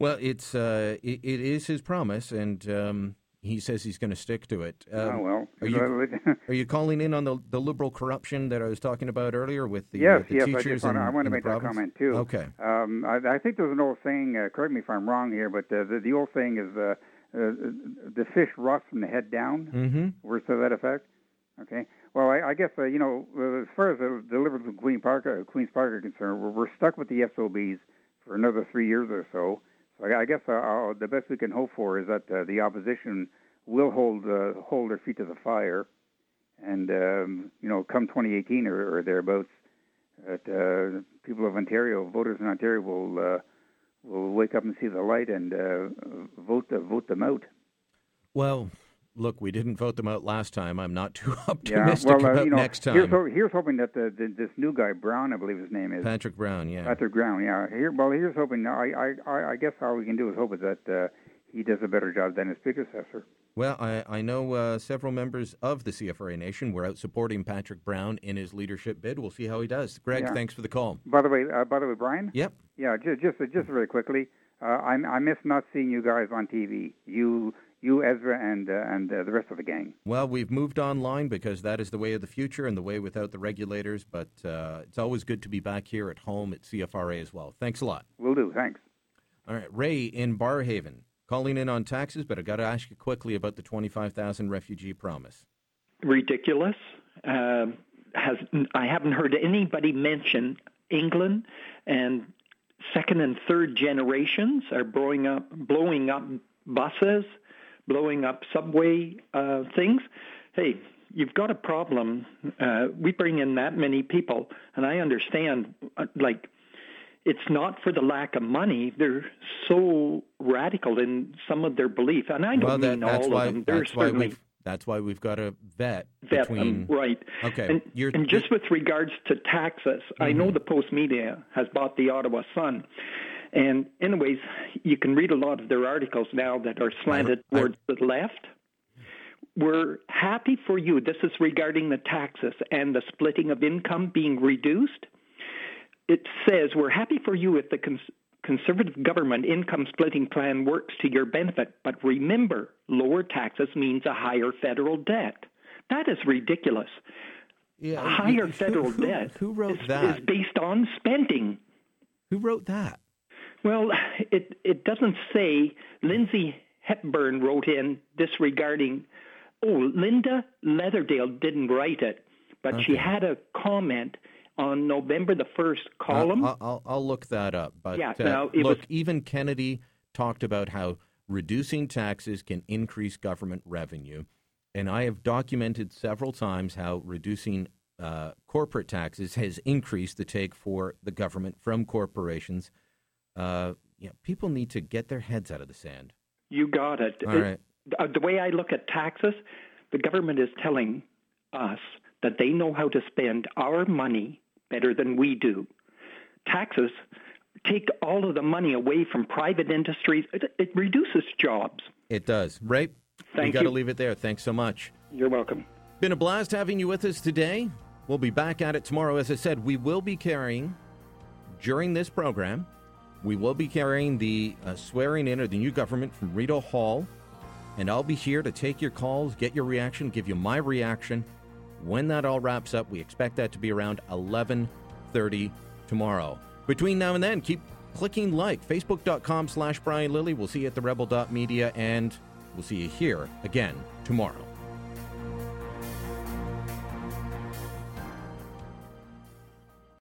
Speaker 2: Well, it's uh, it, it is his promise, and um, he says he's going to stick to it.
Speaker 19: Um, oh well,
Speaker 2: are you, are you calling in on the, the liberal corruption that I was talking about earlier with the,
Speaker 19: yes,
Speaker 2: uh, the
Speaker 19: yes,
Speaker 2: teachers?
Speaker 19: I, want,
Speaker 2: in,
Speaker 19: I want to make
Speaker 2: that
Speaker 19: comment too.
Speaker 2: Okay.
Speaker 19: Um, I, I, think there's an old saying. Uh, correct me if I'm wrong here, but uh, the, the old saying is uh, uh, the fish rots from the head down.
Speaker 2: Mm-hmm.
Speaker 19: Words to that effect. Okay. Well, I, I guess uh, you know, as far as the, the Liberals and Queen Park, uh, Queens Park are concerned, we're, we're stuck with the SOBs for another three years or so. I, guess uh, the best we can hope for is that uh, the opposition will hold uh, hold their feet to the fire, and um, you know, come 2018 or, or thereabouts, that uh, people of Ontario, voters in Ontario, will uh, will wake up and see the light and uh, vote uh, vote them out.
Speaker 2: Well, look, we didn't vote them out last time. I'm not too
Speaker 19: Yeah,
Speaker 2: optimistic
Speaker 19: well, uh,
Speaker 2: about
Speaker 19: you know,
Speaker 2: next time.
Speaker 19: Here's, here's hoping that the, the, this new guy Brown, I believe his name is
Speaker 2: Patrick Brown, yeah.
Speaker 19: Patrick Brown. Yeah. Here, well, here's hoping. I, I, I, I guess all we can do is hope that uh, he does a better job than his predecessor.
Speaker 2: Well, I, I know uh, several members of the CFRA Nation were out supporting Patrick Brown in his leadership bid. We'll see how he does. Greg,
Speaker 19: Yeah.
Speaker 2: thanks for the call.
Speaker 19: By the way, uh, by the way, Brian.
Speaker 2: Yep.
Speaker 19: Yeah, just just just very quickly. Uh, I I miss not seeing you guys on TV. You you Ezra and uh, and uh, the rest of the gang.
Speaker 2: Well, we've moved online because that is the way of the future and the way without the regulators. But uh, it's always good to be back here at home at CFRA as well. Thanks a lot.
Speaker 19: Will do. Thanks.
Speaker 2: All right, Ray in Barrhaven calling in on taxes, but I got to ask you quickly about the twenty-five thousand refugee promise.
Speaker 20: ridiculous. Uh, has I haven't heard anybody mention England and second and third generations are blowing up, blowing up buses, blowing up subway uh, things. Hey, you've got a problem. Uh, we bring in that many people, and I understand. uh, Like, it's not for the lack of money. They're so radical in some of their belief, and I don't
Speaker 2: well, that,
Speaker 20: mean
Speaker 2: that's
Speaker 20: all
Speaker 2: why
Speaker 20: of them. There's
Speaker 2: that's why
Speaker 20: certainly
Speaker 2: we've that's why we've got to vet,
Speaker 20: vet
Speaker 2: between
Speaker 20: them, right.
Speaker 2: Okay,
Speaker 20: And,
Speaker 2: you're,
Speaker 20: and just with regards to taxes, I
Speaker 2: Mm-hmm.
Speaker 20: know the Postmedia has bought the Ottawa Sun. And, anyways, you can read a lot of their articles now that are slanted uh-huh. towards the left. We're happy for you. This is regarding the taxes and the splitting of income being reduced. It says, We're happy for you if the cons- conservative government income splitting plan works to your benefit, but remember, lower taxes means a higher federal debt. That is ridiculous.
Speaker 2: Yeah,
Speaker 20: a higher
Speaker 2: who-
Speaker 20: federal
Speaker 2: who-
Speaker 20: debt
Speaker 2: who wrote
Speaker 20: is,
Speaker 2: that?
Speaker 20: is based on spending.
Speaker 2: Who wrote that?
Speaker 20: Well, it it doesn't say. Lindsay Hepburn wrote in disregarding. Oh, Linda Leatherdale didn't write it, but she had a comment on November the first column.
Speaker 2: I'll, I'll, I'll look that up. But
Speaker 20: Yeah,
Speaker 2: uh,
Speaker 20: no, it
Speaker 2: look,
Speaker 20: was-
Speaker 2: even Kennedy talked about how reducing taxes can increase government revenue, and I have documented several times how reducing uh, corporate taxes has increased the take for the government from corporations. Uh, yeah, people need to get their heads out of the sand.
Speaker 20: You got it.
Speaker 2: All
Speaker 20: It-
Speaker 2: right.
Speaker 20: uh, the way I look at taxes, the government is telling us that they know how to spend our money better than we do. Taxes take all of the money away from private industries. It, it reduces jobs.
Speaker 2: It does. Right? we
Speaker 20: Thank
Speaker 2: got to leave it there. Thanks so much.
Speaker 20: You're welcome.
Speaker 2: Been a blast having you with us today. We'll be back at it tomorrow. As I said, we will be carrying during this program, we will be carrying the uh, swearing in of the new government from Rideau Hall, and I'll be here to take your calls, get your reaction, give you my reaction. When that all wraps up, we expect that to be around 11:30 tomorrow. Between now and then, keep clicking like facebook.com slash Brian Lilly. We'll see you at the rebel.media and we'll see you here again tomorrow.